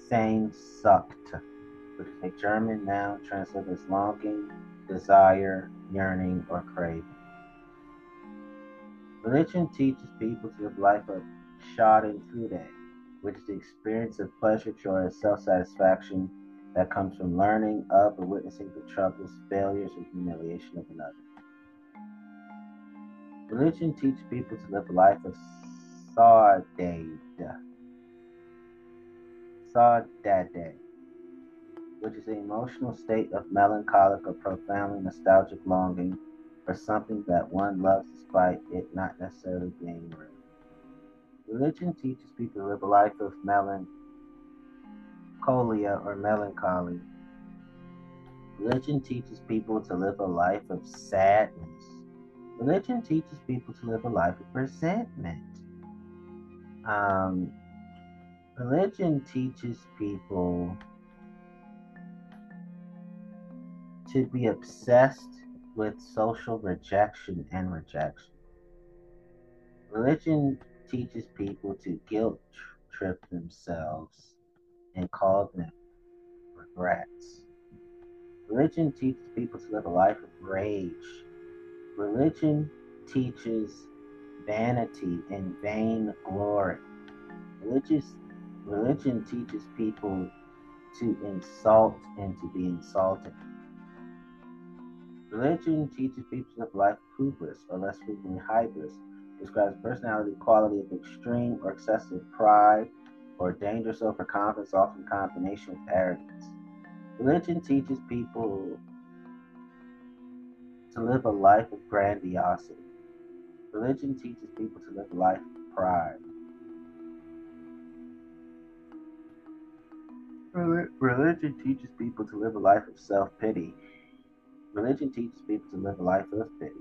Sehnsucht, which is a German noun translated as longing, desire, yearning, or craving. Religion teaches people to live life of Schadenfreude, which is the experience of pleasure, joy, and self-satisfaction that comes from learning of or witnessing the troubles, failures, and humiliation of another. Religion teaches people to live a life of Saudade, Saudade, which is an emotional state of melancholic or profoundly nostalgic longing for something that one loves despite it not necessarily being real. Religion teaches people to live a life of melancholia or melancholy. Religion teaches people to live a life of sadness. Religion teaches people to live a life of resentment. Um, religion teaches people to be obsessed with social rejection and rejection. Religion teaches people to guilt trip themselves and call them regrets. Religion teaches people to live a life of rage. Religion teaches vanity and vain glory. Religious religion teaches people to insult and to be insulted. Religion teaches people of life hubris, or less frequently hybris, describes personality quality of extreme or excessive pride or dangerous overconfidence, often in combination with arrogance. Religion teaches people to live a life of grandiosity. Religion teaches people to live a life of pride. Religion teaches people to live a life of self pity. Religion teaches people to live a life of pity.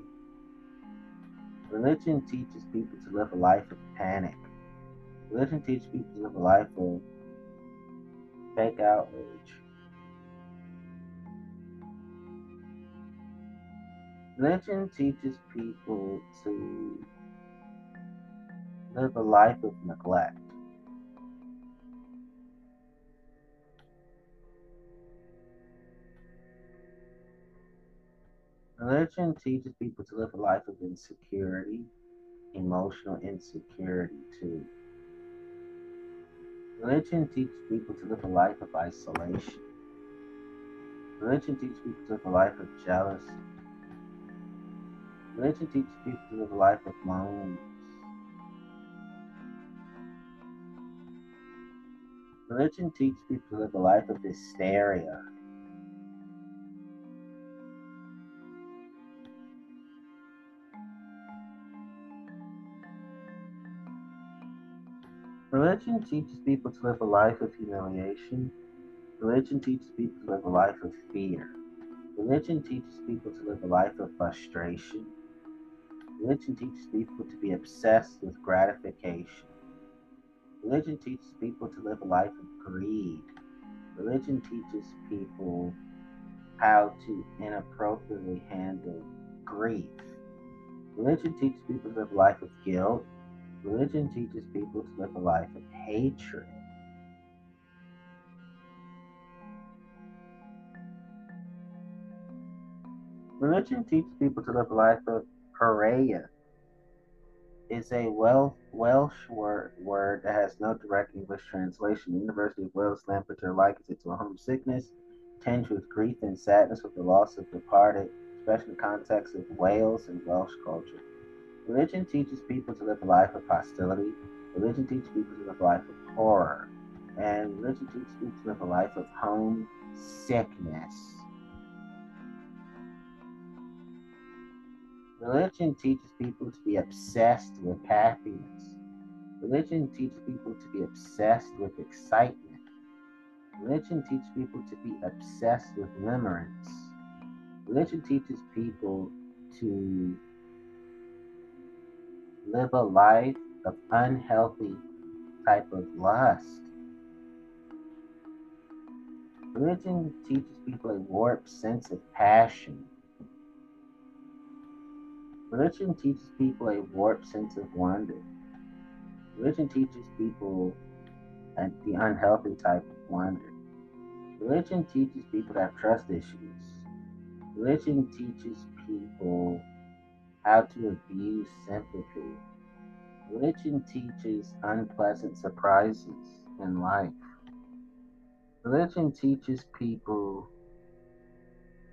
Religion teaches people to live a life of panic. Religion teaches people to live a life of fake outrage. Religion teaches people to live a life of neglect. Religion teaches people to live a life of insecurity, emotional insecurity too. Religion teaches people to live a life of isolation. Religion teaches people to live a life of jealousy. Religion teaches people to live a life of loneliness. Religion teaches people to live a life of hysteria. Religion teaches people to live a life of humiliation. Religion teaches people to live a life of fear. Religion teaches people to live a life of frustration. Religion teaches people to be obsessed with gratification. Religion teaches people to live a life of greed. Religion teaches people how to inappropriately handle grief. Religion teaches people to live a life of guilt. Religion teaches people to live a life of hatred. Religion teaches people to live a life of hiraeth. It's a Welsh, Welsh word, word that has no direct English translation. The University of Wales Lampeter likens it to a home sickness, tinged with grief and sadness with the loss of departed, especially in the context of Wales and Welsh culture. Religion teaches people to live a life of hostility. Religion teaches people to live a life of horror. And religion teaches people to live a life of homesickness. Religion teaches people to be obsessed with happiness. Religion teaches people to be obsessed with excitement. Religion teaches people to be obsessed with limerence. Religion teaches people to live a life of unhealthy type of lust. Religion teaches people a warped sense of passion. Religion teaches people a warped sense of wonder. Religion teaches people the unhealthy type of wonder. Religion teaches people to have trust issues. Religion teaches people how to abuse sympathy. Religion teaches unpleasant surprises in life. Religion teaches people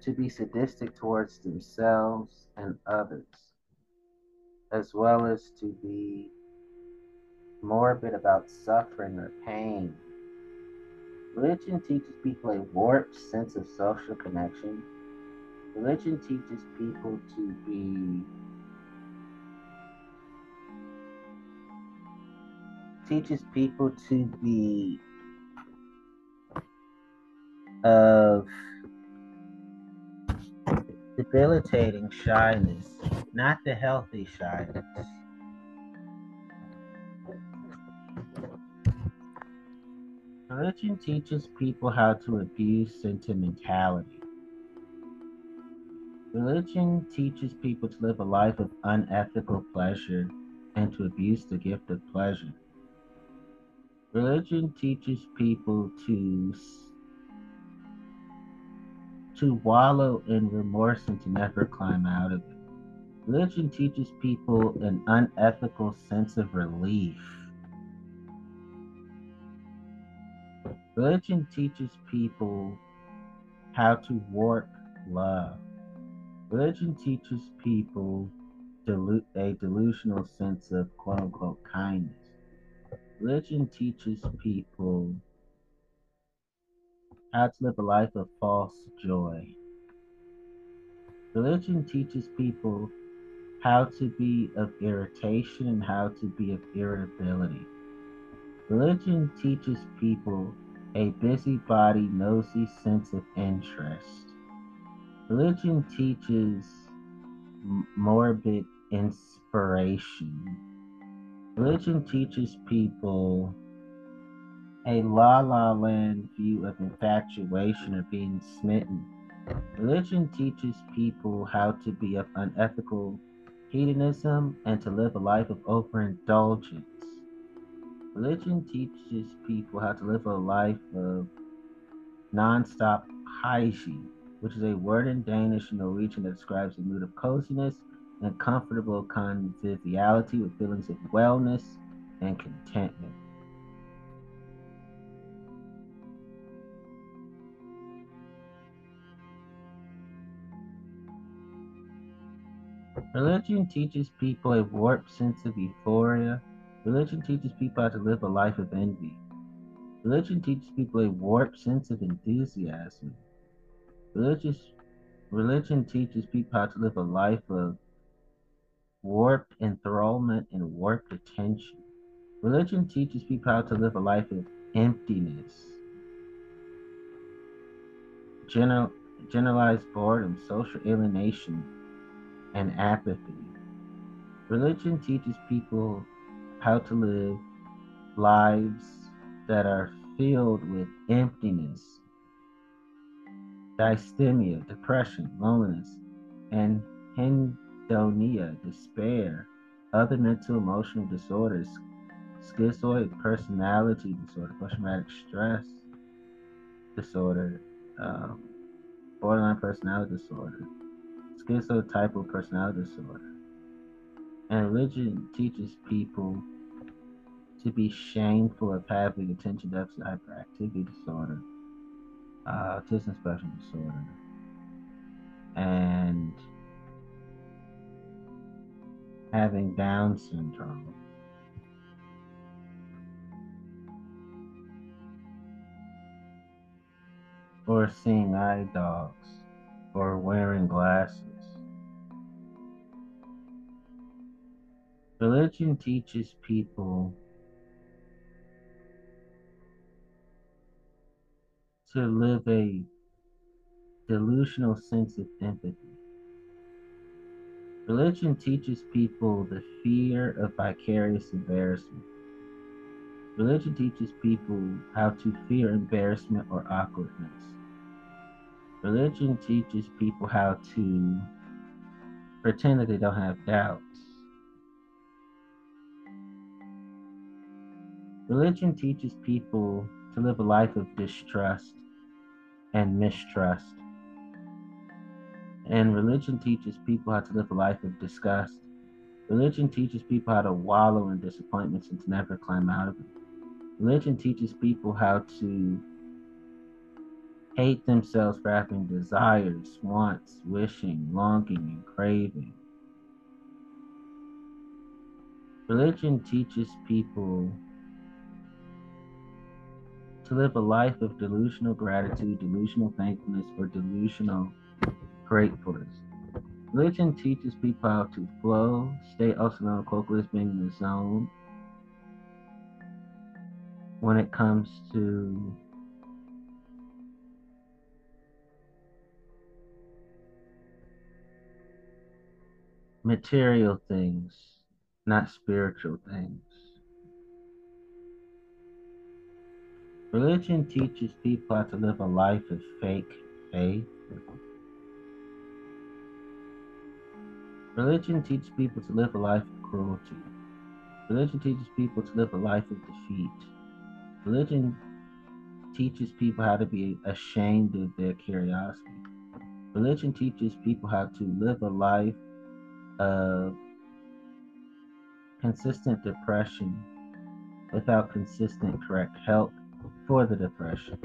to be sadistic towards themselves and others, as well as to be morbid about suffering or pain. Religion teaches people a warped sense of social connection Religion teaches people to be teaches people to be of debilitating shyness, not the healthy shyness. Religion teaches people how to abuse sentimentality. Religion teaches people to live a life of unethical pleasure and to abuse the gift of pleasure. Religion teaches people to to wallow in remorse and to never climb out of it. Religion teaches people an unethical sense of relief. Religion teaches people how to warp love. Religion teaches people delu- a delusional sense of quote unquote kindness. Religion teaches people how to live a life of false joy. Religion teaches people how to be of irritation and how to be of irritability. Religion teaches people a busybody, nosy sense of interest. Religion teaches morbid inspiration. Religion teaches people a la la land view of infatuation or being smitten. Religion teaches people how to be of unethical hedonism and to live a life of overindulgence. Religion teaches people how to live a life of non-stop hygge, which is a word in Danish and Norwegian that describes a mood of coziness and comfortable conviviality with feelings of wellness and contentment. Religion teaches people a warped sense of euphoria. Religion teaches people how to live a life of envy. Religion teaches people a warped sense of enthusiasm. Religious religion teaches people how to live a life of warped enthrallment and warped attention. Religion teaches people how to live a life of emptiness, general, generalized boredom, social alienation, and apathy. Religion teaches people how to live lives that are filled with emptiness, dysthymia, depression, loneliness, and hedonia, despair, other mental emotional disorders, schizoid personality disorder, post-traumatic stress disorder, um, borderline personality disorder, schizotypal personality disorder. And religion teaches people to be shameful of having attention deficit hyperactivity disorder, autism spectrum disorder, and having Down syndrome. Or seeing eye dogs, or wearing glasses. Religion teaches people to live a delusional sense of empathy. Religion teaches people the fear of vicarious embarrassment. Religion teaches people how to fear embarrassment or awkwardness. Religion teaches people how to pretend that they don't have doubts. Religion teaches people to live a life of distrust and mistrust. And religion teaches people how to live a life of disgust. Religion teaches people how to wallow in disappointments and to never climb out of it. Religion teaches people how to hate themselves for having desires, wants, wishing, longing, and craving. Religion teaches people to live a life of delusional gratitude, delusional thankfulness, or delusional gratefulness. Religion teaches people how to flow, stay also known as being in the zone when it comes to material things, not spiritual things. Religion teaches people how to live a life of fake faith. Religion teaches people to live a life of cruelty. Religion teaches people to live a life of defeat. Religion teaches people how to be ashamed of their curiosity. Religion teaches people how to live a life of consistent depression without consistent correct help for the depression.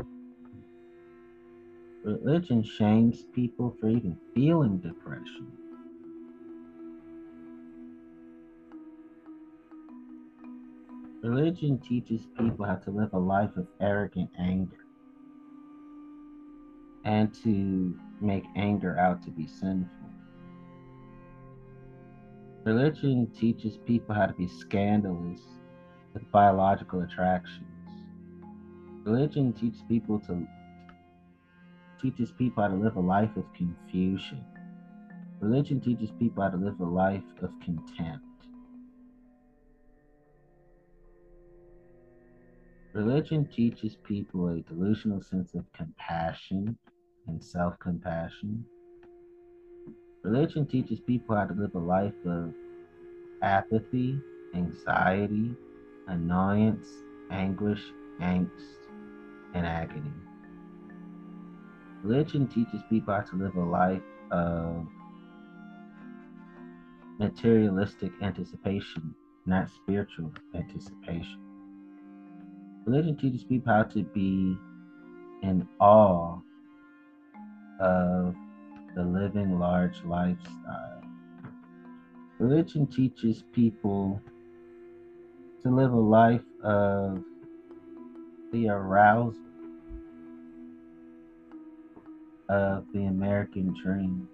Religion shames people for even feeling depression. Religion teaches people how to live a life of arrogant anger and to make anger out to be sinful. Religion teaches people how to be scandalous with biological attractions. Religion teaches people to teaches people how to live a life of confusion. Religion teaches people how to live a life of contempt. Religion teaches people a delusional sense of compassion and self compassion. Religion teaches people how to live a life of apathy, anxiety, annoyance, anguish, angst, and agony. Religion teaches people how to live a life of materialistic anticipation, not spiritual anticipation. Religion teaches people how to be in awe of the living large lifestyle. Religion teaches people to live a life of the arousal of the American dream,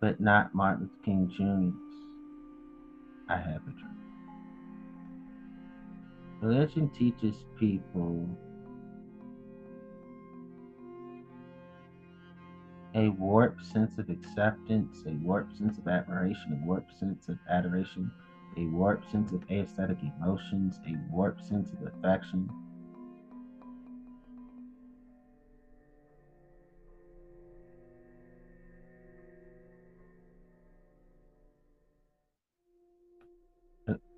but not Martin Luther King Jr.'s I have a dream. Religion teaches people a warped sense of acceptance, a warped sense of admiration, a warped sense of adoration, a warped sense of aesthetic emotions, a warped sense of affection.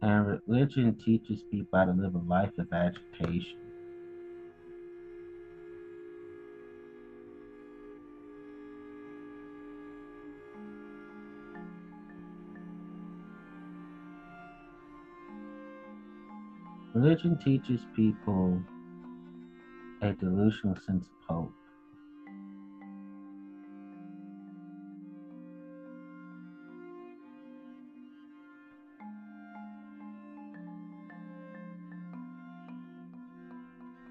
And religion teaches people how to live a life of agitation. Religion teaches people a delusional sense of hope.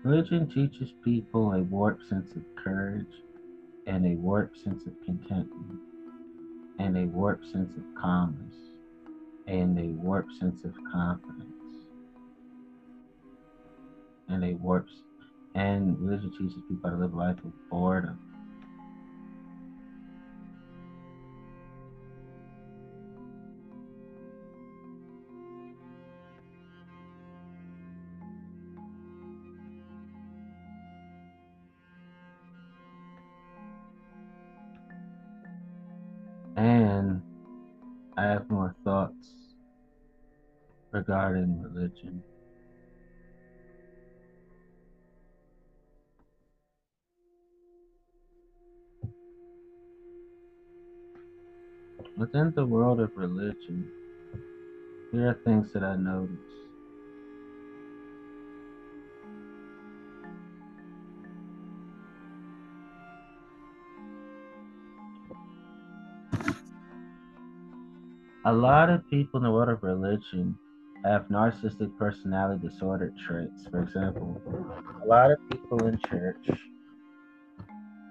Religion teaches people a warped sense of courage and a warped sense of contentment and a warped sense of calmness and a warped sense of confidence and a warped and religion teaches people how to live life of boredom. And I have more thoughts regarding religion. Within the world of religion, there are things that I notice. A lot of people in the world of religion have narcissistic personality disorder traits. For example, a lot of people in church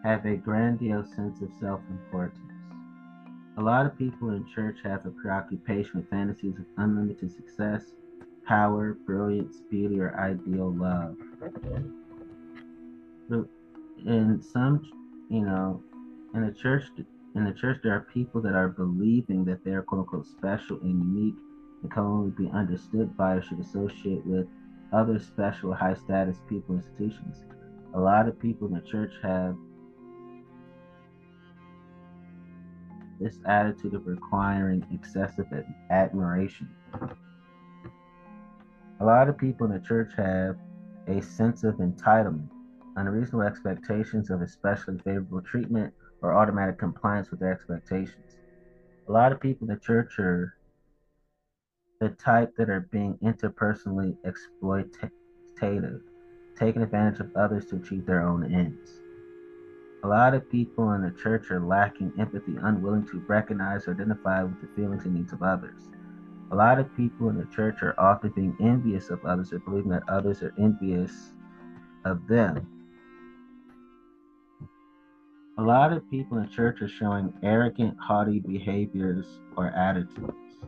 have a grandiose sense of self importance. A lot of people in church have a preoccupation with fantasies of unlimited success, power, brilliance, beauty, or ideal love. In some, you know, in the church, in the church, there are people that are believing that they are quote unquote special and unique and can only be understood by or should associate with other special, high status people institutions. A lot of people in the church have this attitude of requiring excessive admiration. A lot of people in the church have a sense of entitlement, unreasonable expectations of especially favorable treatment, or automatic compliance with their expectations. A lot of people in the church are the type that are being interpersonally exploitative, taking advantage of others to achieve their own ends. A lot of people in the church are lacking empathy, unwilling to recognize or identify with the feelings and needs of others. A lot of people in the church are often being envious of others or believing that others are envious of them. A lot of people in church are showing arrogant, haughty behaviors or attitudes.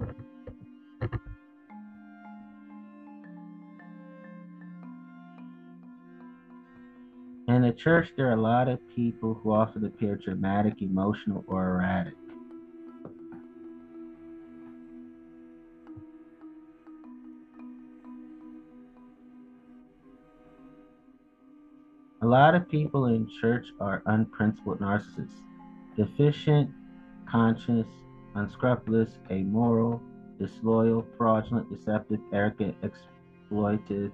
The church, there are a lot of people who often appear dramatic, emotional, or erratic. A lot of people in church are unprincipled narcissists, deficient, conscious, unscrupulous, amoral, disloyal, fraudulent, deceptive, arrogant, exploitive,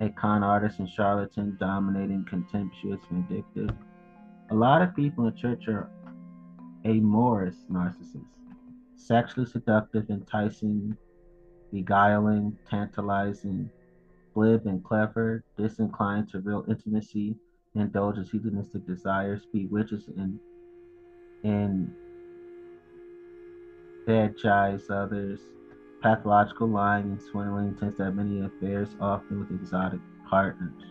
a con artist and charlatan, dominating, contemptuous, vindictive. A lot of people in church are amorous narcissists, sexually seductive, enticing, beguiling, tantalizing, glib and clever, disinclined to real intimacy, indulges hedonistic desires, bewitches and and badgize others, pathological lying and swindling, tends to have many affairs, often with exotic partners.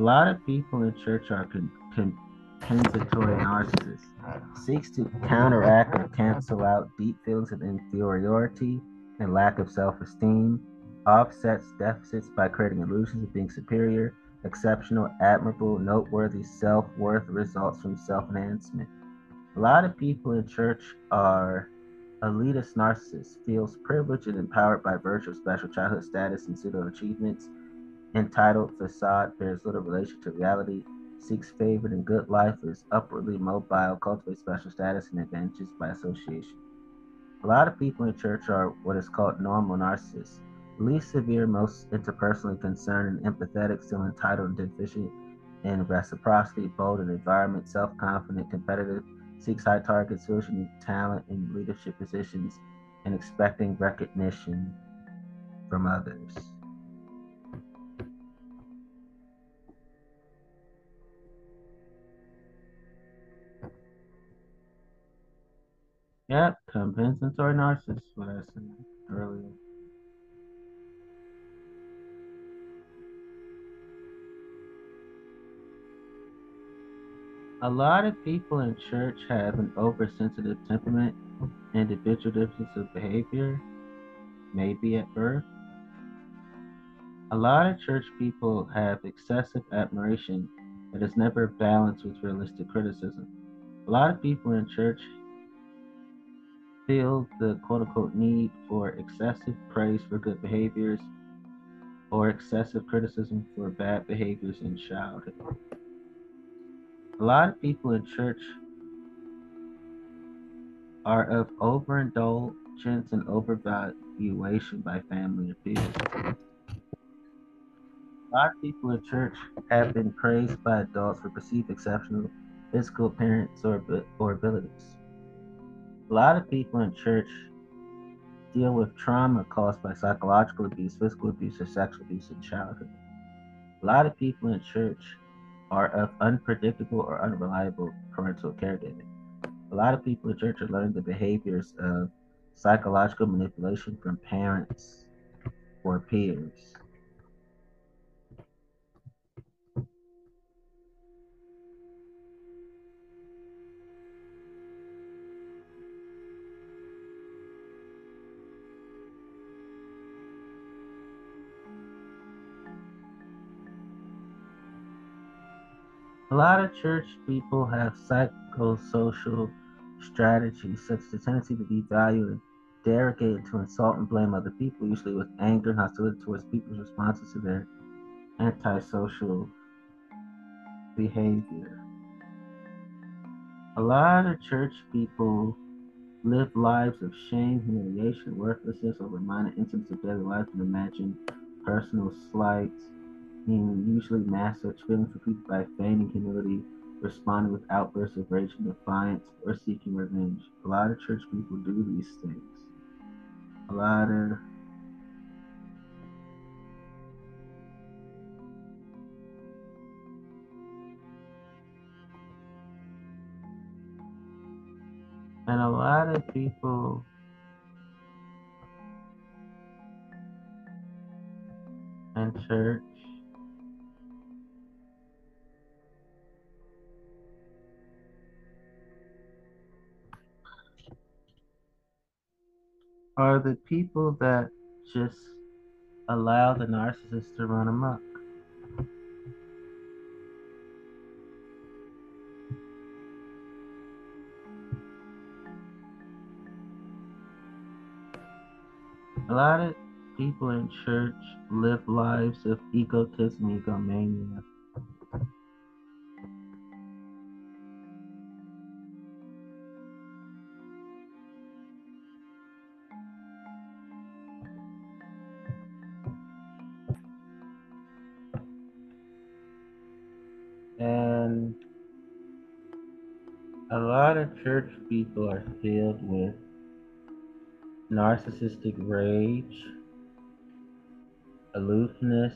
A lot of people in church are con- compensatory narcissists, seeks to counteract or cancel out deep feelings of inferiority and lack of self-esteem, offsets deficits by creating illusions of being superior, exceptional, admirable, noteworthy self worth results from self enhancement. A lot of people in church are elitist narcissist feels privileged and empowered by virtue of special childhood status and pseudo achievements, entitled facade bears little relation to reality, seeks favored and good life, is upwardly mobile, cultivates special status and advantages by association. A lot of people in church are what is called normal narcissists least severe, most interpersonally concerned and empathetic, still entitled and deficient in reciprocity, bold in environment, self confident, competitive, seeks high targets, social talent in leadership positions, and expecting recognition from others. Yep, compensatory narcissist, what I said earlier. A lot of people in church have an oversensitive temperament, individual differences of behavior, maybe at birth. A lot of church people have excessive admiration that is never balanced with realistic criticism. A lot of people in church feel the quote unquote need for excessive praise for good behaviors or excessive criticism for bad behaviors in childhood. A lot of people in church are of overindulgence and overvaluation by family and peers. A lot of people in church have been praised by adults for perceived exceptional physical appearance or, or abilities. A lot of people in church deal with trauma caused by psychological abuse, physical abuse, or sexual abuse in childhood. A lot of people in church are of unpredictable or unreliable parental caregiving. A lot of people in church are learning the behaviors of psychological manipulation from parents or peers. A lot of church people have psychosocial strategies, such as the tendency to devalue and derogate to insult and blame other people, usually with anger and hostility towards people's responses to their antisocial behavior. A lot of church people live lives of shame, humiliation, worthlessness, over minor incidents of daily life and imagine personal slights usually mask such feelings for people by feigning humility, responding with outbursts of rage and defiance, or seeking revenge. A lot of church people do these things. A lot of and a lot of people in church are the people that just allow the narcissist to run amok. A lot of people in church live lives of egotism, egomania. Church people are filled with narcissistic rage, aloofness,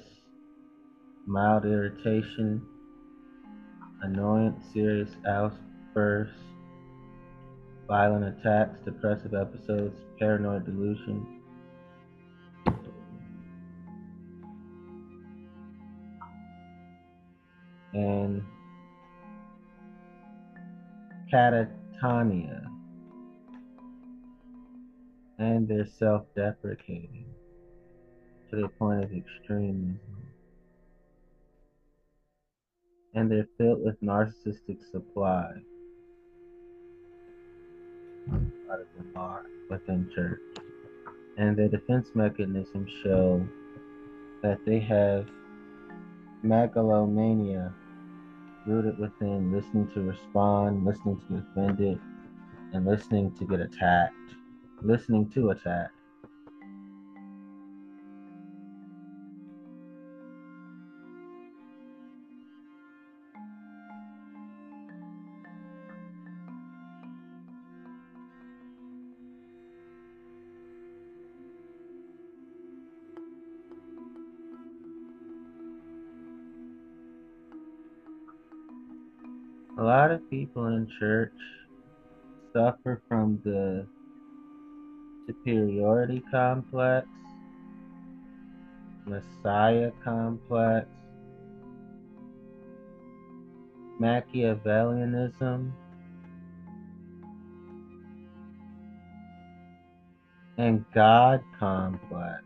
mild irritation, annoyance, serious outbursts, violent attacks, depressive episodes, paranoid delusion. And catatonia and they're self deprecating to the point of extremism. And they're filled with narcissistic supply. A lot of them are within church. And their defense mechanisms show that they have megalomania rooted within listening to respond, listening to get offended, and listening to get attacked listening to attack. Lot of people in church suffer from the superiority complex, messiah complex, Machiavellianism, and God complex.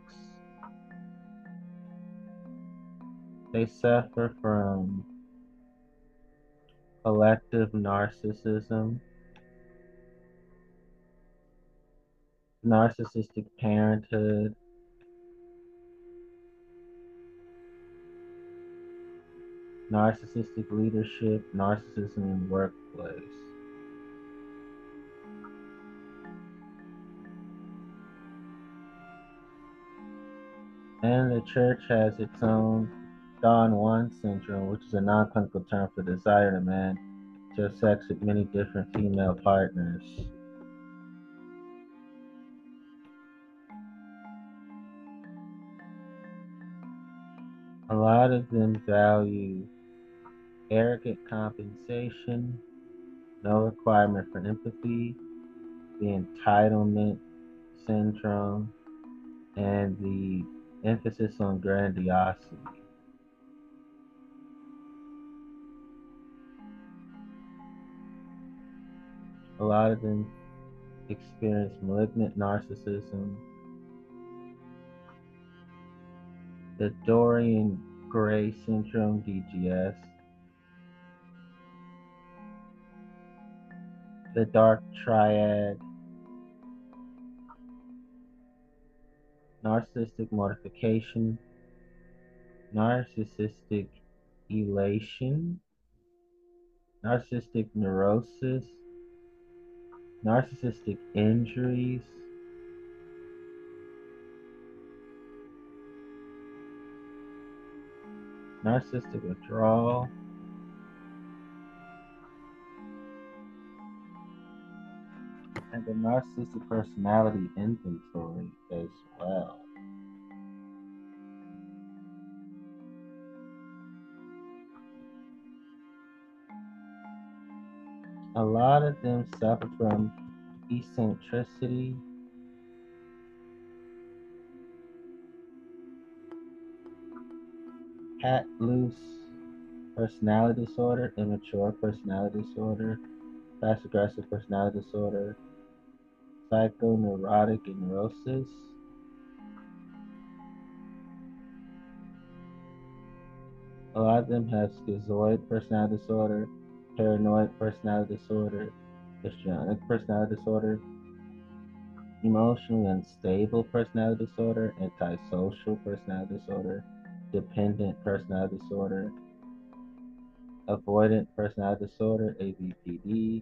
They suffer from collective narcissism. Narcissistic parenthood, narcissistic leadership, narcissism in workplace. And the church has its own Don Juan syndrome, which is a non clinical term for desire to have sex with many different female partners. A lot of them value arrogant compensation, no requirement for empathy, the entitlement syndrome, and the emphasis on grandiosity. A lot of them experience malignant narcissism, the Dorian Gray syndrome (DGS), the dark triad, narcissistic mortification, narcissistic elation, narcissistic neurosis, narcissistic injuries, narcissistic withdrawal, and the narcissistic personality inventory as well. A lot of them suffer from eccentricity, Pat loose personality disorder, immature personality disorder, passive aggressive personality disorder, psychoneurotic and neurosis. A lot of them have schizoid personality disorder, paranoid personality disorder, histrionic personality disorder, emotionally unstable personality disorder, antisocial personality disorder, dependent personality disorder, avoidant personality disorder, ABPD,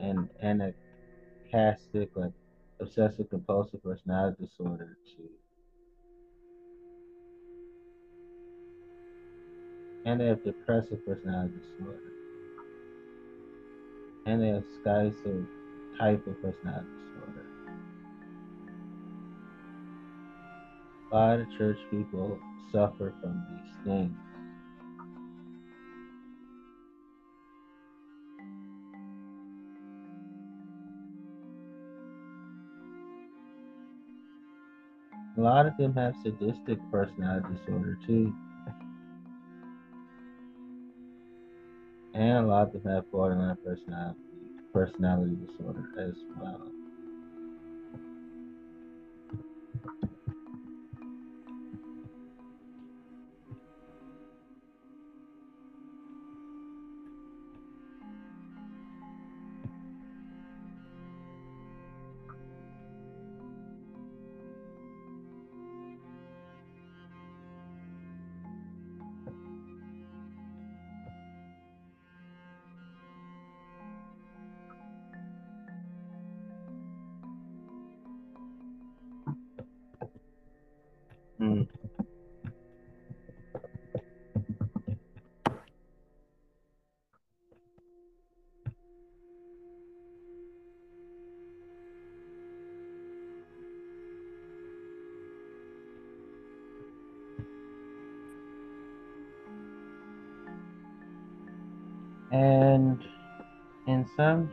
and anankastic, like obsessive compulsive personality disorder, too. And they have depressive personality disorder. And they have of personality disorder. A lot of church people suffer from these things. A lot of them have sadistic personality disorder too. And a lot of them have borderline personality personality disorder as well.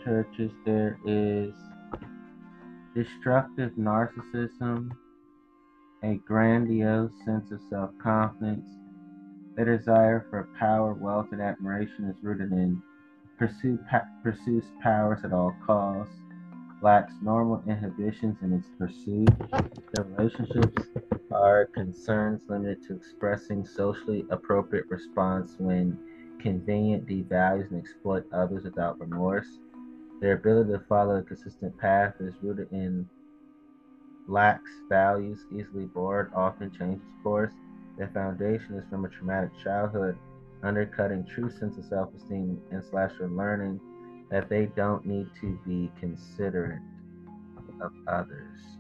Churches, there is destructive narcissism, a grandiose sense of self confidence. a desire for power, wealth, and admiration is rooted in pursue, pa- pursues powers at all costs, lacks normal inhibitions in its pursuit. The relationships are concerns limited to expressing socially appropriate response when convenient, devalues, and exploit others without remorse. Their ability to follow a consistent path is rooted in lacks values, easily bored, often changes course. Their foundation is from a traumatic childhood, undercutting true sense of self-esteem and slasher learning that they don't need to be considerate of others.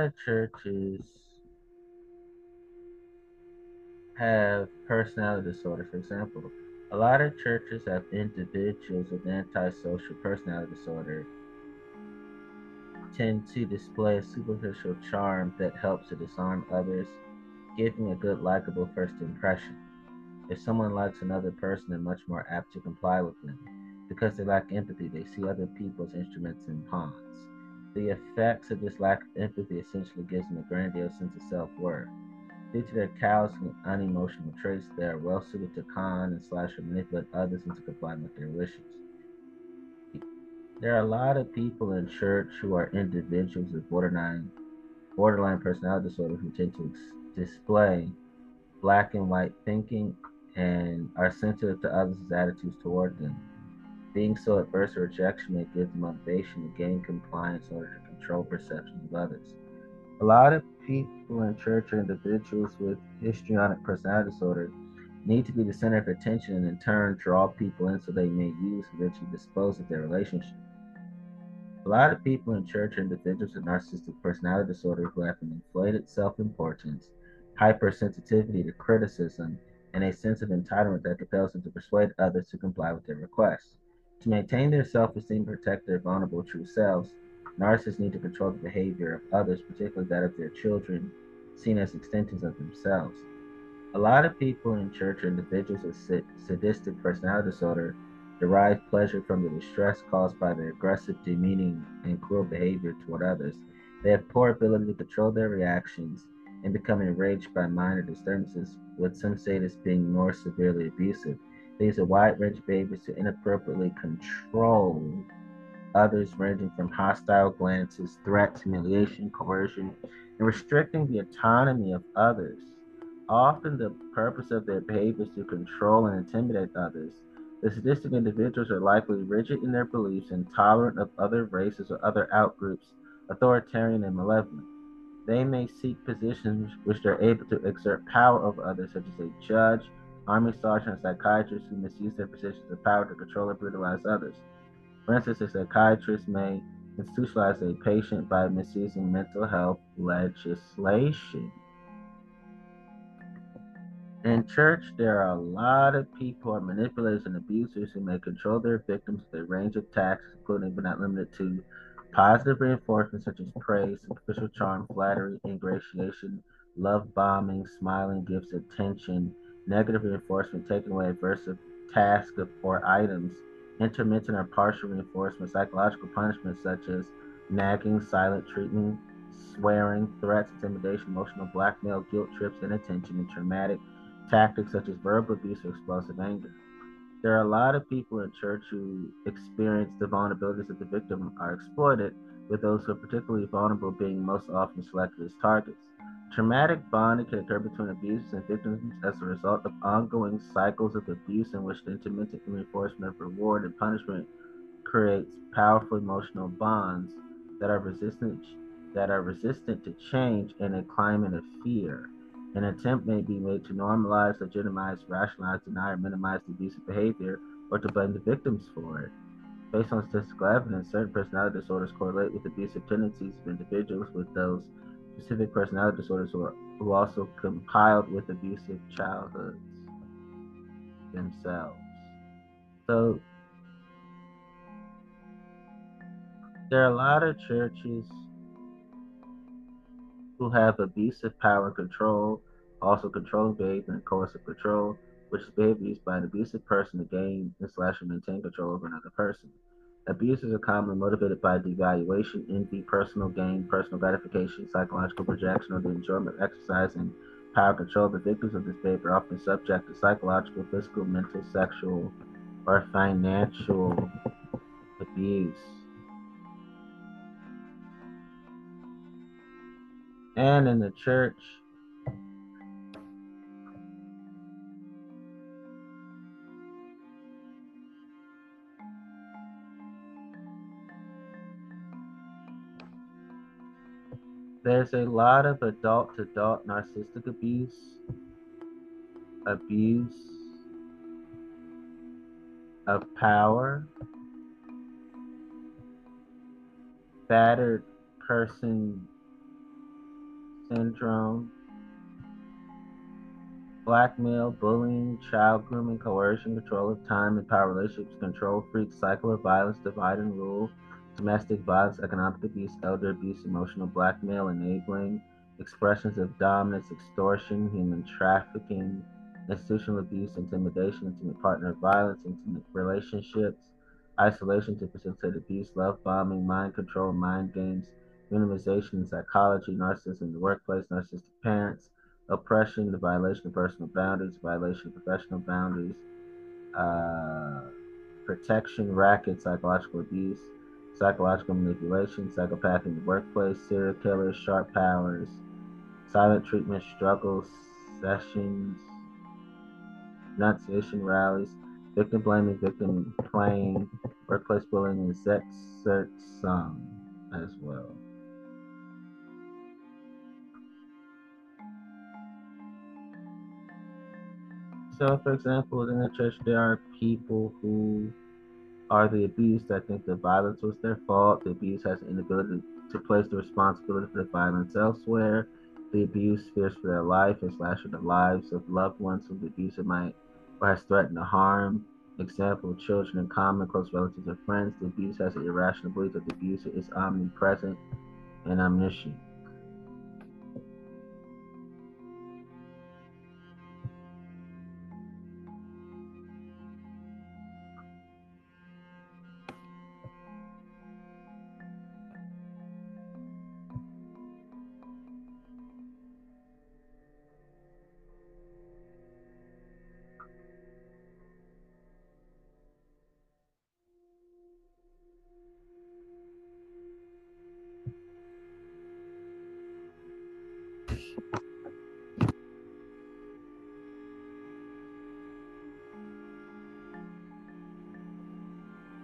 Of churches have personality disorder. For example, a lot of churches have individuals with antisocial personality disorder tend to display a superficial charm that helps to disarm others, giving a good, likable first impression. If someone likes another person, they're much more apt to comply with them. Because they lack empathy, they see other people as instruments and pawns. The effects of this lack of empathy essentially gives them a grandiose sense of self worth. Due to their callous and unemotional traits, they are well suited to con and slash or manipulate others into complying with their wishes. There are a lot of people in church who are individuals with borderline borderline personality disorder who tend to ex- display black and white thinking and are sensitive to others' attitudes toward them. Being so adverse to rejection may give motivation to gain compliance in order to control perceptions of others. A lot of people in church are individuals with histrionic personality disorder need to be the center of attention and in turn draw people in so they may use eventually dispose of their relationship. A lot of people in church are individuals with narcissistic personality disorder who have an inflated self importance, hypersensitivity to criticism, and a sense of entitlement that compels them to persuade others to comply with their requests. To maintain their self esteem and protect their vulnerable true selves, narcissists need to control the behavior of others, particularly that of their children, seen as extensions of themselves. A lot of people in church are individuals with sadistic personality disorder derive pleasure from the distress caused by their aggressive, demeaning, and cruel behavior toward others. They have poor ability to control their reactions and become enraged by minor disturbances, with some sadists being more severely abusive. They use a wide range of behaviors to inappropriately control others, ranging from hostile glances, threats, humiliation, coercion, and restricting the autonomy of others. Often, the purpose of their behavior is to control and intimidate others. The sadistic individuals are likely rigid in their beliefs, intolerant of other races or other outgroups, authoritarian and malevolent. They may seek positions which they're able to exert power over others, such as a judge, army sergeant, and psychiatrist who misuse their positions of power to control and brutalize others. For instance, a psychiatrist may institutionalize a patient by misusing mental health legislation. In church, there are a lot of people who are manipulators and abusers who may control their victims with a range of tactics, including but not limited to positive reinforcement such as praise, superficial charm, flattery, ingratiation, love bombing, smiling, gifts, attention, negative reinforcement, taking away aversive tasks or items, intermittent or partial reinforcement, psychological punishment such as nagging, silent treatment, swearing, threats, intimidation, emotional blackmail, guilt trips, inattention, and traumatic tactics such as verbal abuse or explosive anger. There are a lot of people in church who experience the vulnerabilities of the victim are exploited, with those who are particularly vulnerable being most often selected as targets. Traumatic bonding can occur between abusers and victims as a result of ongoing cycles of abuse in which the intermittent reinforcement of reward and punishment creates powerful emotional bonds that are resistant that are resistant to change in a climate of fear. An attempt may be made to normalize, legitimize, rationalize, deny, or minimize the abusive behavior or to blame the victims for it. Based on statistical evidence, certain personality disorders correlate with abusive tendencies of individuals with those specific personality disorders who, are, who also compiled with abusive childhoods themselves. So there are a lot of churches who have abusive power and control, also controlling behavior and coercive control, which is behavior used by an abusive person to gain and slash and maintain control over another person. Abuses are commonly motivated by devaluation, envy, personal gain, personal gratification, psychological projection, or the enjoyment of exercising power control. The victims of this behavior are often subject to psychological, physical, mental, sexual, or financial abuse. and in the church. There's a lot of adult to adult narcissistic abuse, abuse of power, battered person syndrome, blackmail, bullying, child grooming, coercion, control of time and power relationships, control freak, cycle of violence, divide and rule, domestic violence, economic abuse, elder abuse, emotional blackmail, enabling, expressions of dominance, extortion, human trafficking, institutional abuse, intimidation, intimate partner violence, intimate relationships, isolation to facilitate abuse, love bombing, mind control, mind games, minimization in psychology, narcissism in the workplace, narcissistic parents, oppression, the violation of personal boundaries, violation of professional boundaries, uh, protection, racket, psychological abuse, psychological manipulation, psychopath in the workplace, serial killers, sharp powers, silent treatment, struggles, sessions, denunciation rallies, victim blaming, victim playing, workplace bullying, and sex search some as well. So, for example, in the church, there are people who are the abused that think the violence was their fault. The abuse has an inability to place the responsibility for the violence elsewhere. The abuse fears for their life and slash for the lives of loved ones whom the abuser might or has threatened to harm. Example, children in common, close relatives or friends. The abuse has an irrational belief that the abuser is omnipresent and omniscient.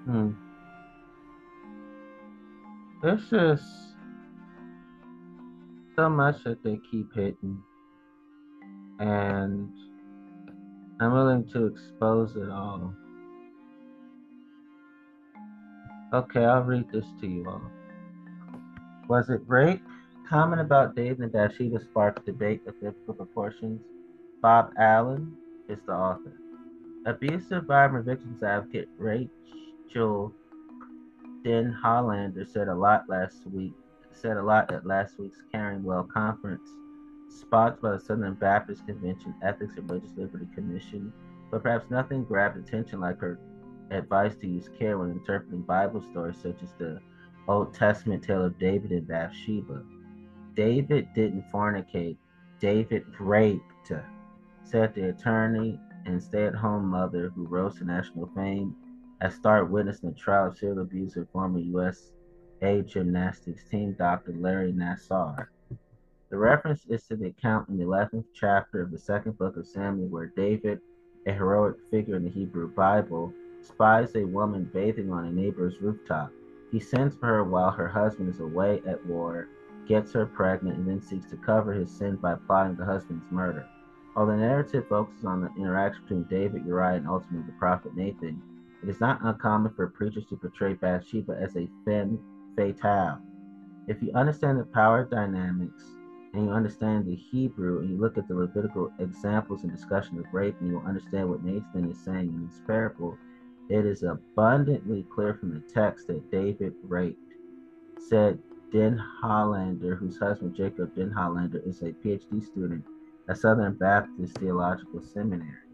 Hmm. There's just so much that they keep hitting, and I'm willing to expose it all. Okay, I'll read this to you all. Was it rape? Comment about David and Bathsheba sparked debate of biblical proportions. Bob Allen is the author. Abuse survivor victims advocate Rachel Denhollander said a lot last week. Said a lot at last week's Caring Well conference, sponsored by the Southern Baptist Convention Ethics and Religious Liberty Commission. But perhaps nothing grabbed attention like her advice to use care when interpreting Bible stories such as the Old Testament tale of David and Bathsheba. David didn't fornicate, David raped, said the attorney and stay at home mother who rose to national fame as star witness in the trial of serial abuser former USA gymnastics team Dr. Larry Nassar. The reference is to the account in the 11th chapter of the second book of Samuel where David, a heroic figure in the Hebrew Bible, spies a woman bathing on a neighbor's rooftop. He sends for her while her husband is away at war, gets her pregnant, and then seeks to cover his sin by plotting the husband's murder. While the narrative focuses on the interaction between David, Uriah, and ultimately the prophet Nathan, it is not uncommon for preachers to portray Bathsheba as a femme fatale. If you understand the power dynamics and you understand the Hebrew and you look at the Levitical examples and discussion of rape, and you understand what Nathan is saying in this parable, it is abundantly clear from the text that David raped. Said Denhollander, whose husband Jacob Denhollander is a PhD student at Southern Baptist Theological Seminary.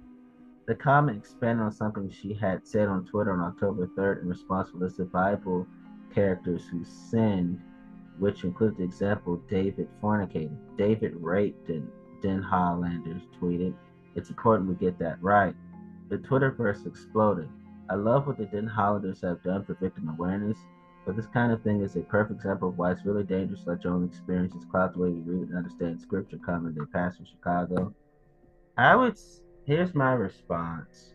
The comment expanded on something she had said on Twitter on October 3rd in response to listed Bible characters who sinned, which included the example David fornicated. David raped, and Denhollander tweeted, It's important we get that right. The Twitterverse exploded. I love what the Denhollanders have done for victim awareness, but this kind of thing is a perfect example of why it's really dangerous to let your own experiences cloud the way we read and understand scripture, commented a pastor Chicago. I would, here's my response.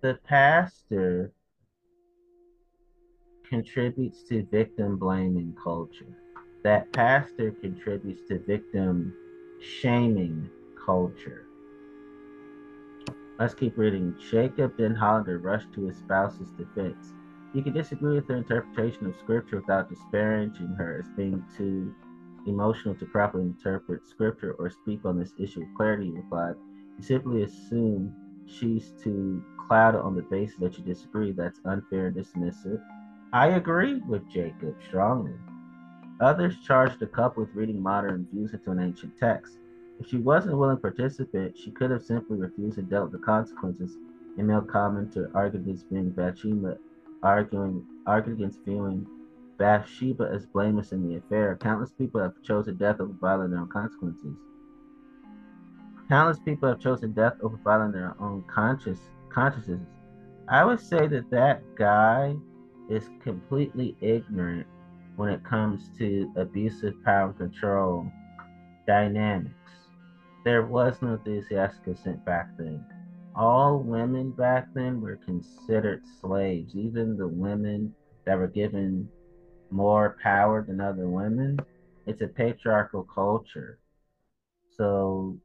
The pastor contributes to victim blaming culture. That pastor contributes to victim shaming culture. Let's keep reading. Jacob Denhollander rushed to his spouse's defense. You can disagree with her interpretation of scripture without disparaging her as being too emotional to properly interpret scripture or speak on this issue with clarity, replied. You simply assume she's too cloud it on the basis that you disagree. That's unfair and dismissive. I agree with Jacob strongly. Others charged the couple with reading modern views into an ancient text. If she wasn't a willing participant, she could have simply refused and dealt with the consequences. Male commenter argued against viewing Bathsheba, arguing argued against viewing Bathsheba as blameless in the affair. Countless people have chosen death over violating their own consequences. Countless people have chosen death over violating their own conscious consciences. I would say that that guy is completely ignorant when it comes to abusive power and control dynamics there was no enthusiastic consent back then. All women back then were considered slaves. Even the women that were given more power than other women, it's a patriarchal culture. So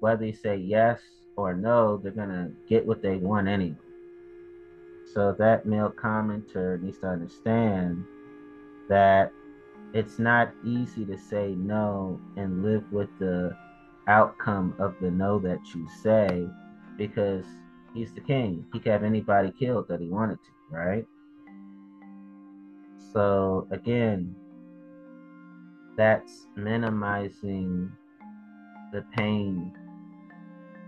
whether you say yes or no, they're gonna get what they want anyway. So that male commenter needs to understand that it's not easy to say no and live with the outcome of the no that you say because he's the king. He could have anybody killed that he wanted to, right? So again, that's minimizing the pain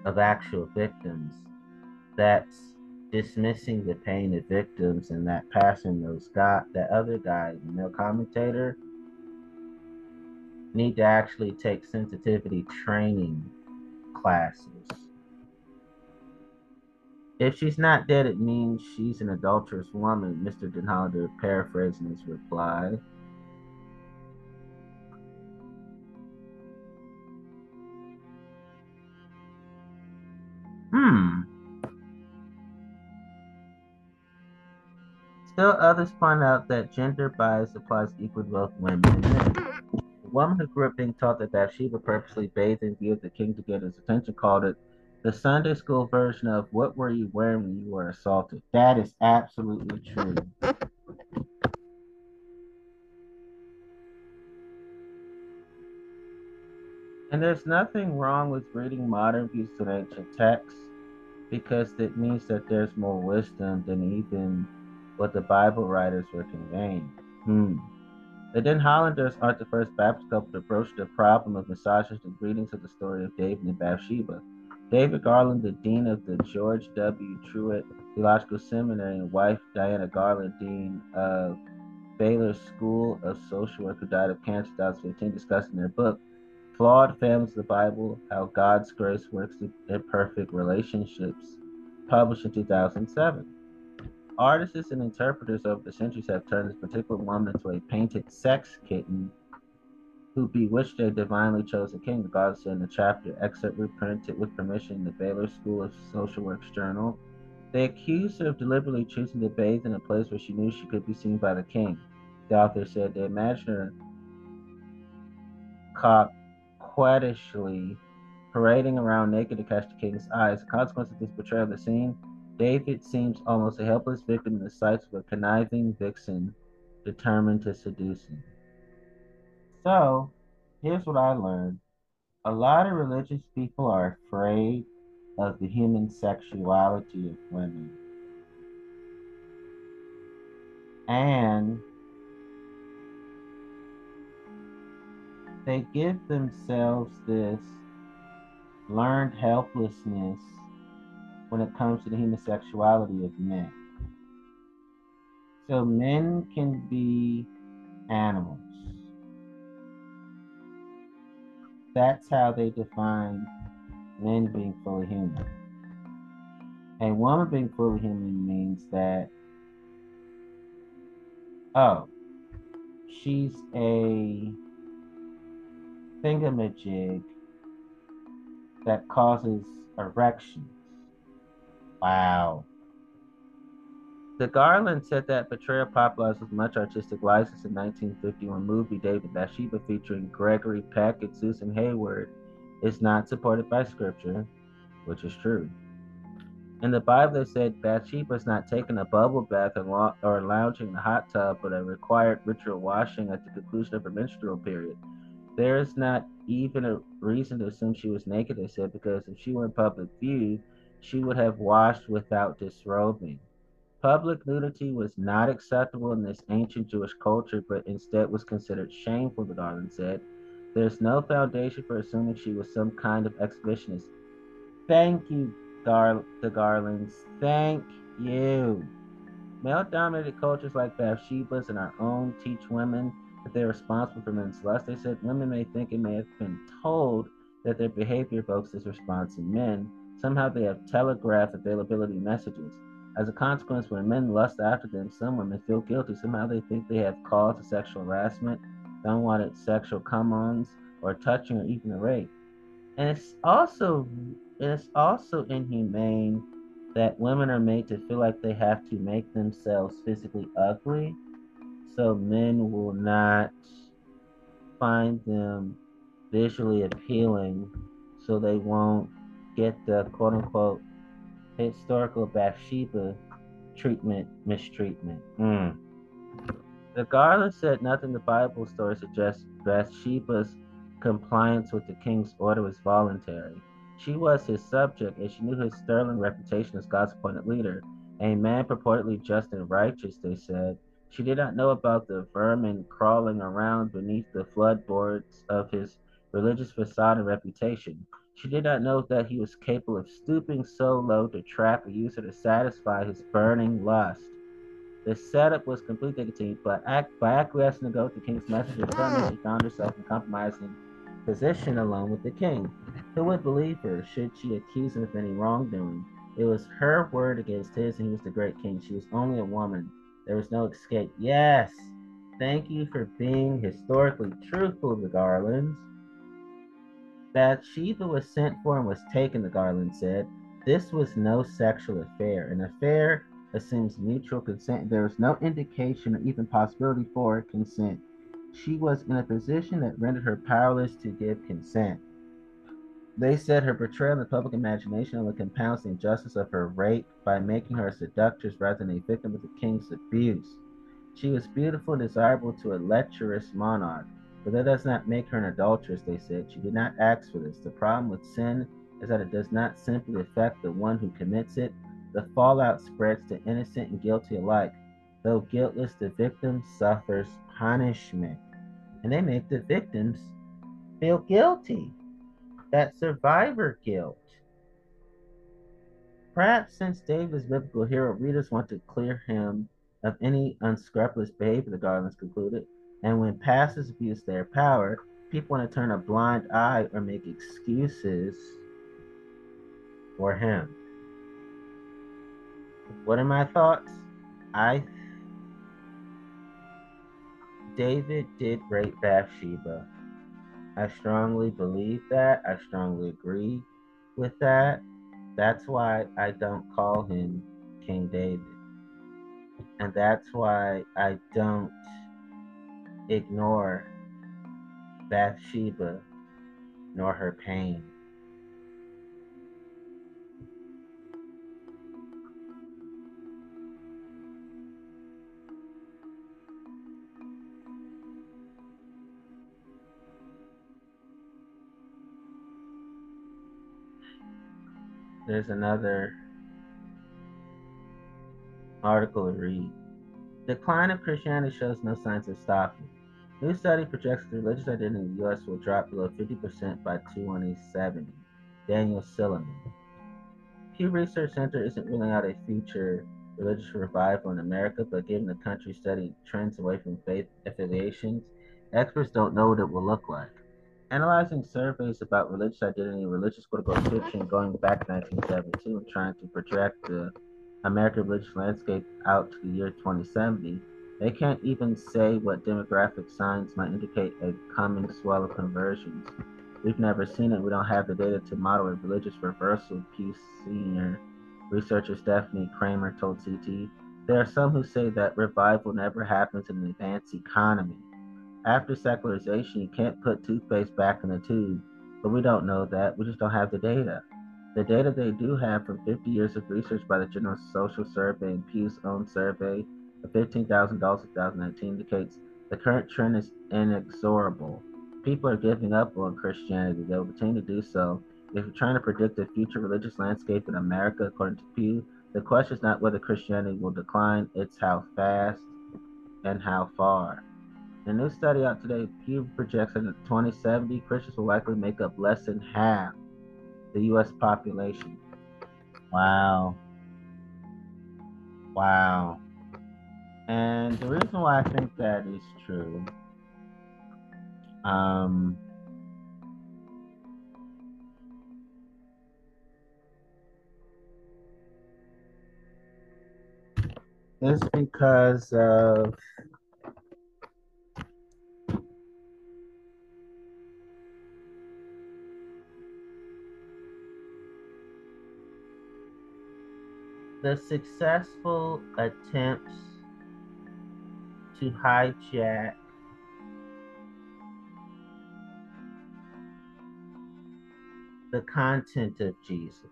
of actual victims. That's dismissing the pain of victims and that passing those guy that other guy, the male commentator, need to actually take sensitivity training classes. If she's not dead, it means she's an adulterous woman, Mr. Denholder paraphrasing his reply. Hmm. Still, others point out that gender bias applies equally to both women and men. Woman who grew up being taught that Bathsheba purposely bathed in view of the king to get his attention called it the Sunday school version of What Were You Wearing When You Were Assaulted? That is absolutely true. And there's nothing wrong with reading modern views of ancient texts because it means that there's more wisdom than even what the Bible writers were conveying. Hmm. The Denhollanders aren't the first Baptist couple to approach the problem of misogynist and readings of the story of David and Bathsheba. David Garland, the dean of the George W. Truett Theological Seminary, and wife Diana Garland, dean of Baylor School of Social Work, who died of cancer in 2015, discussed in their book Flawed Families of the Bible How God's Grace Works in Perfect Relationships, published in 2007. Artists and interpreters over the centuries have turned this particular woman into a painted sex kitten who bewitched a divinely chosen king, the God said in the chapter, excerpt reprinted with permission in the Baylor School of Social Work's journal. They accused her of deliberately choosing to bathe in a place where she knew she could be seen by the king. The author said they imagined her coquettishly parading around naked to catch the king's eyes. A consequence of this portrayal of the scene, David seems almost a helpless victim in the sights of a conniving vixen determined to seduce him. So, here's what I learned. A lot of religious people are afraid of the human sexuality of women. And they give themselves this learned helplessness when it comes to the homosexuality of men. So men can be animals. That's how they define men being fully human. A woman being fully human means that, oh, she's a thingamajig that causes erections. Wow. The Garland said that Betrayal popularized with much artistic license in 1951 movie David Bathsheba featuring Gregory Peck and Susan Hayward is not supported by scripture, which is true. In the Bible, it said Bathsheba is not taking a bubble bath or, lounging in a hot tub, but a required ritual washing at the conclusion of her menstrual period. There is not even a reason to assume she was naked, they said, because if she were in public view, she would have washed without disrobing. Public nudity was not acceptable in this ancient Jewish culture, but instead was considered shameful, the Garland said. There's no foundation for assuming she was some kind of exhibitionist. Thank you, Gar- the Garlands. Thank you. Male dominated cultures like Bathsheba's and our own teach women that they're responsible for men's lust. They said women may think and may have been told that their behavior evokes this response in men. Somehow they have telegraphed availability messages. As a consequence, when men lust after them, some women feel guilty. Somehow they think they have caused a sexual harassment, unwanted sexual come-ons, or touching, or even a rape. And it's also it's also inhumane that women are made to feel like they have to make themselves physically ugly, so men will not find them visually appealing, so they won't get the quote unquote historical Bathsheba treatment, mistreatment. Mm. The Garland said nothing the Bible story suggests Bathsheba's compliance with the king's order was voluntary. She was his subject, and she knew his sterling reputation as God's appointed leader, a man purportedly just and righteous, they said. She did not know about the vermin crawling around beneath the floodboards of his religious facade and reputation. She did not know that he was capable of stooping so low to trap a user to satisfy his burning lust. The setup was complete, they continued, but act, by acquiescing to go to the king's messenger, suddenly she found herself in compromising position alone with the king. Who would believe her should she accuse him of any wrongdoing? It was her word against his, and he was the great king. She was only a woman. There was no escape. Yes, thank you for being historically truthful, the Garlands. Bathsheba was sent for and was taken, the Garland said. This was no sexual affair. An affair assumes mutual consent. There was no indication or even possibility for consent. She was in a position that rendered her powerless to give consent. They said her portrayal in the public imagination only compounds the injustice of her rape by making her a seductress rather than a victim of the king's abuse. She was beautiful and desirable to a lecherous monarch, but that does not make her an adulteress, they said. She did not ask for this. The problem with sin is that it does not simply affect the one who commits it, the fallout spreads to innocent and guilty alike. Though guiltless, the victim suffers punishment. And they make the victims feel guilty. That survivor guilt. Perhaps since David is biblical hero, readers want to clear him of any unscrupulous behavior, the Garlands concluded. And when pastors abuse their power, people want to turn a blind eye or make excuses for him. What are my thoughts? I David did rape Bathsheba. I strongly believe that. I strongly agree with that. That's why I don't call him King David. And that's why I don't ignore Bathsheba nor her pain. There's another article to read. Decline of Christianity shows no signs of stopping. New study projects the religious identity in the U.S. will drop below 50% by 2070. Daniel Silliman. Pew Research Center isn't ruling out a future religious revival in America, but given the country's studying trends away from faith affiliations, experts don't know what it will look like. Analyzing surveys about religious identity and religious political fiction going back to 1972 and trying to project the American religious landscape out to the year 2070, they can't even say what demographic signs might indicate a coming swell of conversions. We've never seen it. We don't have the data to model a religious reversal, Pew senior researcher Stephanie Kramer told CT. There are some who say that revival never happens in an advanced economy. After secularization, you can't put toothpaste back in the tube, but we don't know that. We just don't have the data. The data they do have from 50 years of research by the General Social Survey and Pew's own survey of $15,000 in 2019 indicates the current trend is inexorable. People are giving up on Christianity. They will continue to do so. If you're trying to predict the future religious landscape in America, according to Pew, the question is not whether Christianity will decline, it's how fast and how far. A new study out today, Pew projects that in 2070, Christians will likely make up less than half the U.S. population. Wow. Wow. And the reason why I think that is true, um, is because of the successful attempts to hijack the content of Jesus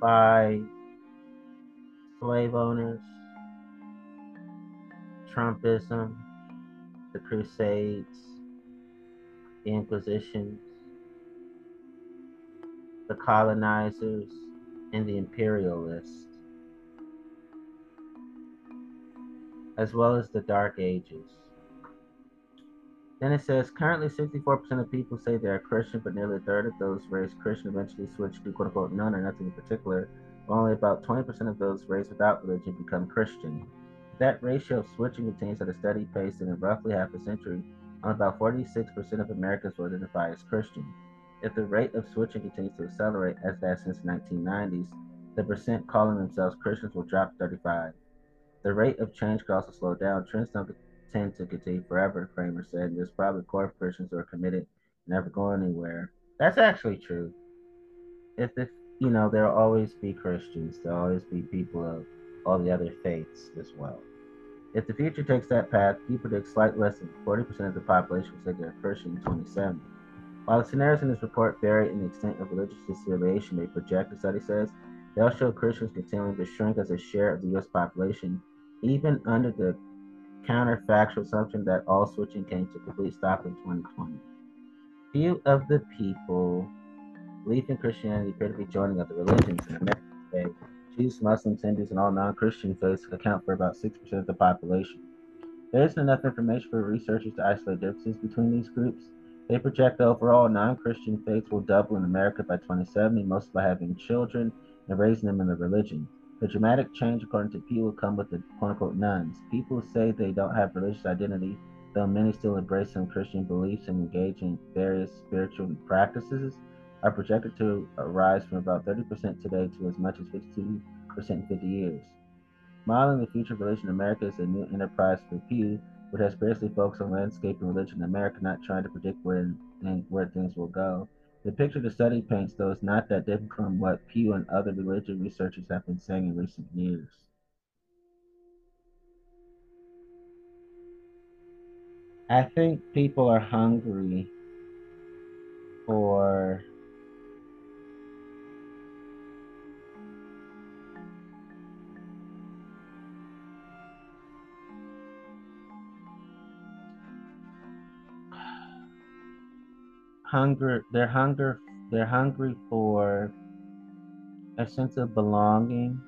by slave owners, Trumpism, the Crusades, the Inquisitions, the colonizers, and the imperialists, as well as the Dark Ages. Then it says currently 64% of people say they are Christian, but nearly a third of those raised Christian eventually switch to quote unquote none or nothing in particular. Only about 20% of those raised without religion become Christian. That ratio of switching continues at a steady pace, and in roughly half a century, only about 46% of Americans will identify as Christian. If the rate of switching continues to accelerate as that since 1990s, the percent calling themselves Christians will drop 35. The rate of change could also slow down. Trends don't tend to continue forever, Kramer said. There's probably core Christians who are committed, never going anywhere. That's actually true. If the you know, there'll always be Christians, there'll always be people of all the other faiths as well. If the future takes that path, he predicts slightly less than 40% of the population will say they're Christian in 2070. While the scenarios in this report vary in the extent of religious affiliation they project, the study says, they'll show Christians continuing to shrink as a share of the U.S. population, even under the counterfactual assumption that all switching came to a complete stop in 2020. Few of the people believing Christianity appear to be joining other religions in America today. Jews, Muslims, Hindus, and all non-Christian faiths account for about 6% of the population. There isn't enough information for researchers to isolate differences between these groups. They project the overall non-Christian faiths will double in America by 2070, mostly by having children and raising them in the religion. The dramatic change, according to Pew, will come with the quote-unquote nones. People say they don't have religious identity, though many still embrace some Christian beliefs and engage in various spiritual practices, are projected to rise from about 30% today to as much as 52% in 50 years. Modeling the future of religion in America is a new enterprise for Pew, which has previously focused on landscape and religion in America, not trying to predict where, where things will go. The picture the study paints, though, is not that different from what Pew and other religion researchers have been saying in recent years. I think people are hungry for hunger they're hunger they're hungry for a sense of belonging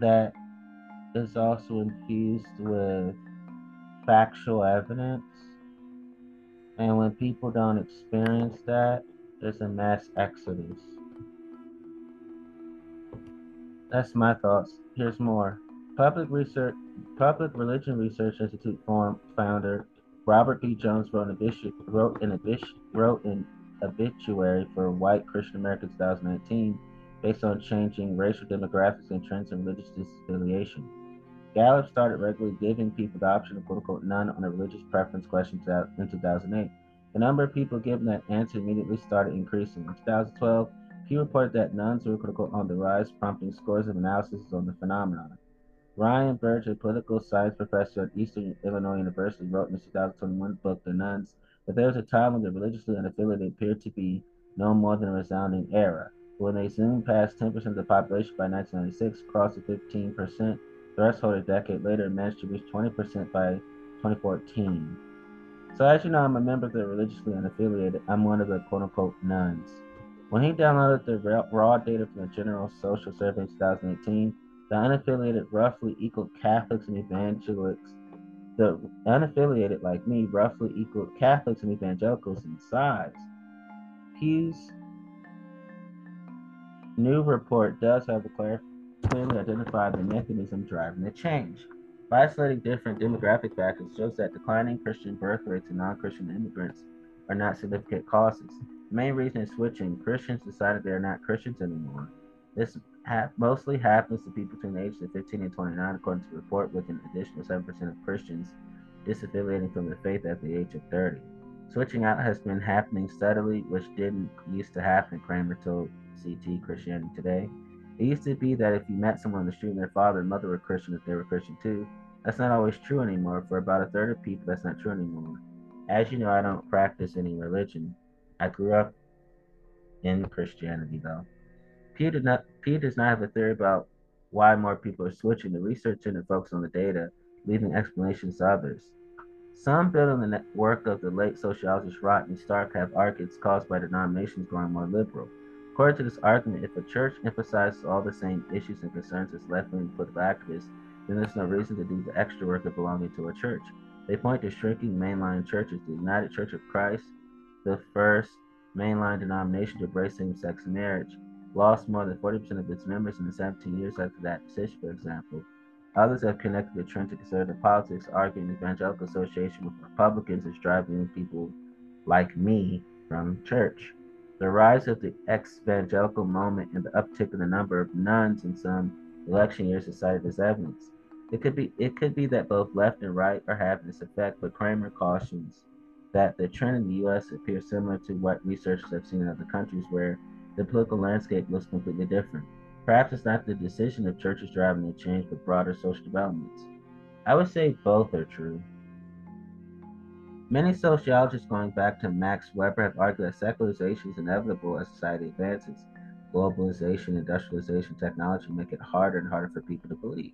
that is also infused with factual evidence. And when people don't experience that, there's a mass exodus. That's my thoughts. Here's more. Public research, Public Religion Research Institute form, founder Robert P. Jones wrote an, wrote an, wrote an obituary for white Christian Americans 2019 based on changing racial demographics and trends in religious disaffiliation. Gallup started regularly giving people the option of quote unquote none on a religious preference question in 2008. The number of people given that answer immediately started increasing. In 2012, Pew reported that nones were unquote on the rise, prompting scores of analyses on the phenomenon. Ryan Burge, a political science professor at Eastern Illinois University, wrote in his 2021 book, The Nones, that there was a time when the religiously unaffiliated appeared to be no more than a resounding error. When they soon passed 10% of the population by 1996, crossed the 15% threshold a decade later, and managed to reach 20% by 2014. So, as you know, I'm a member of the religiously unaffiliated. I'm one of the quote unquote nones. When he downloaded the raw data from the General Social Survey in 2018, the unaffiliated roughly equal Catholics and evangelicals. The unaffiliated, like me, roughly equal Catholics and evangelicals in size. Pew's new report does have a clearly identify the mechanism driving the change. By isolating different demographic factors shows that declining Christian birth rates and non-Christian immigrants are not significant causes. The main reason is switching. Christians decided they are not Christians anymore. This ha- mostly happens to people between the ages of 15 and 29, according to the report, with an additional 7% of Christians disaffiliating from the faith at the age of 30. Switching out has been happening steadily, which didn't used to happen, Kramer told CT Christianity Today. It used to be that if you met someone on the street and their father and mother were Christian, that they were Christian too. That's not always true anymore. For about a third of people, that's not true anymore. As you know, I don't practice any religion. I grew up in Christianity, though. Pew, did not, Pew does not have a theory about why more people are switching. The research to focus on the data, leaving explanations to others. Some build on the work of the late sociologist Rodney Stark have argued it's caused by denominations growing more liberal. According to this argument, if a church emphasizes all the same issues and concerns as left-wing political activists, then there's no reason to do the extra work of belonging to a church. They point to shrinking mainline churches. The United Church of Christ, the first mainline denomination to embrace same-sex marriage, lost more than 40% of its members in the 17 years after that decision, for example. Others have connected the trend to conservative politics, arguing evangelical association with Republicans is driving people like me from church. The rise of the evangelical moment and the uptick in the number of nones in some election years is cited as evidence. It could be it could be that both left and right are having this effect, but Kramer cautions that the trend in the U.S. appears similar to what researchers have seen in other countries where the political landscape looks completely different. Perhaps it's not the decision of churches driving the change, but broader social developments. I would say both are true. Many sociologists, going back to Max Weber, have argued that secularization is inevitable as society advances. Globalization, industrialization, technology make it harder and harder for people to believe.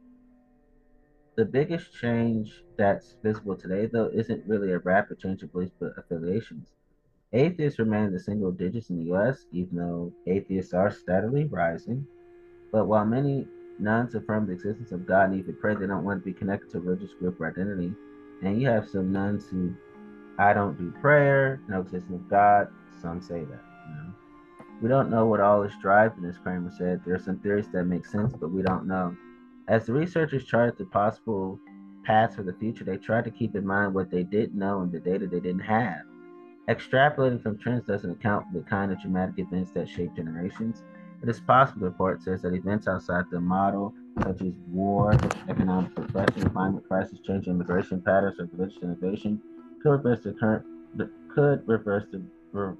The biggest change that's visible today, though, isn't really a rapid change of beliefs but affiliations. Atheists remain in the single digits in the US, even though atheists are steadily rising. But while many nones affirm the existence of God and even pray, they don't want to be connected to religious group or identity. And you have some nones who, I don't do prayer, no existence of God. Some say that. You know? We don't know what all is driving this, Kramer said. There are some theories that make sense, but we don't know. As the researchers charted the possible paths for the future, they tried to keep in mind what they didn't know and the data they didn't have. Extrapolating from trends doesn't account for the kind of dramatic events that shape generations. It is possible, the report says, that events outside the model, such as war, economic depression, climate crisis, change in immigration patterns, or religious innovation, could reverse the current could reverse the re,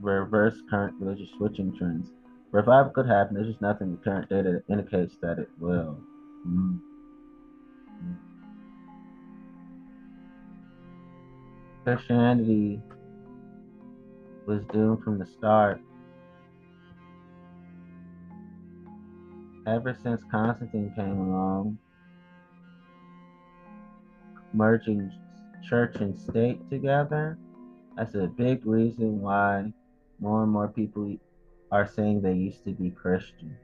reverse current religious switching trends. Revival could happen. There's just nothing in the current data that indicates that it will. Mm. Christianity was doomed from the start. Ever since Constantine came along, merging church and state together, that's a big reason why more and more people are saying they used to be Christian.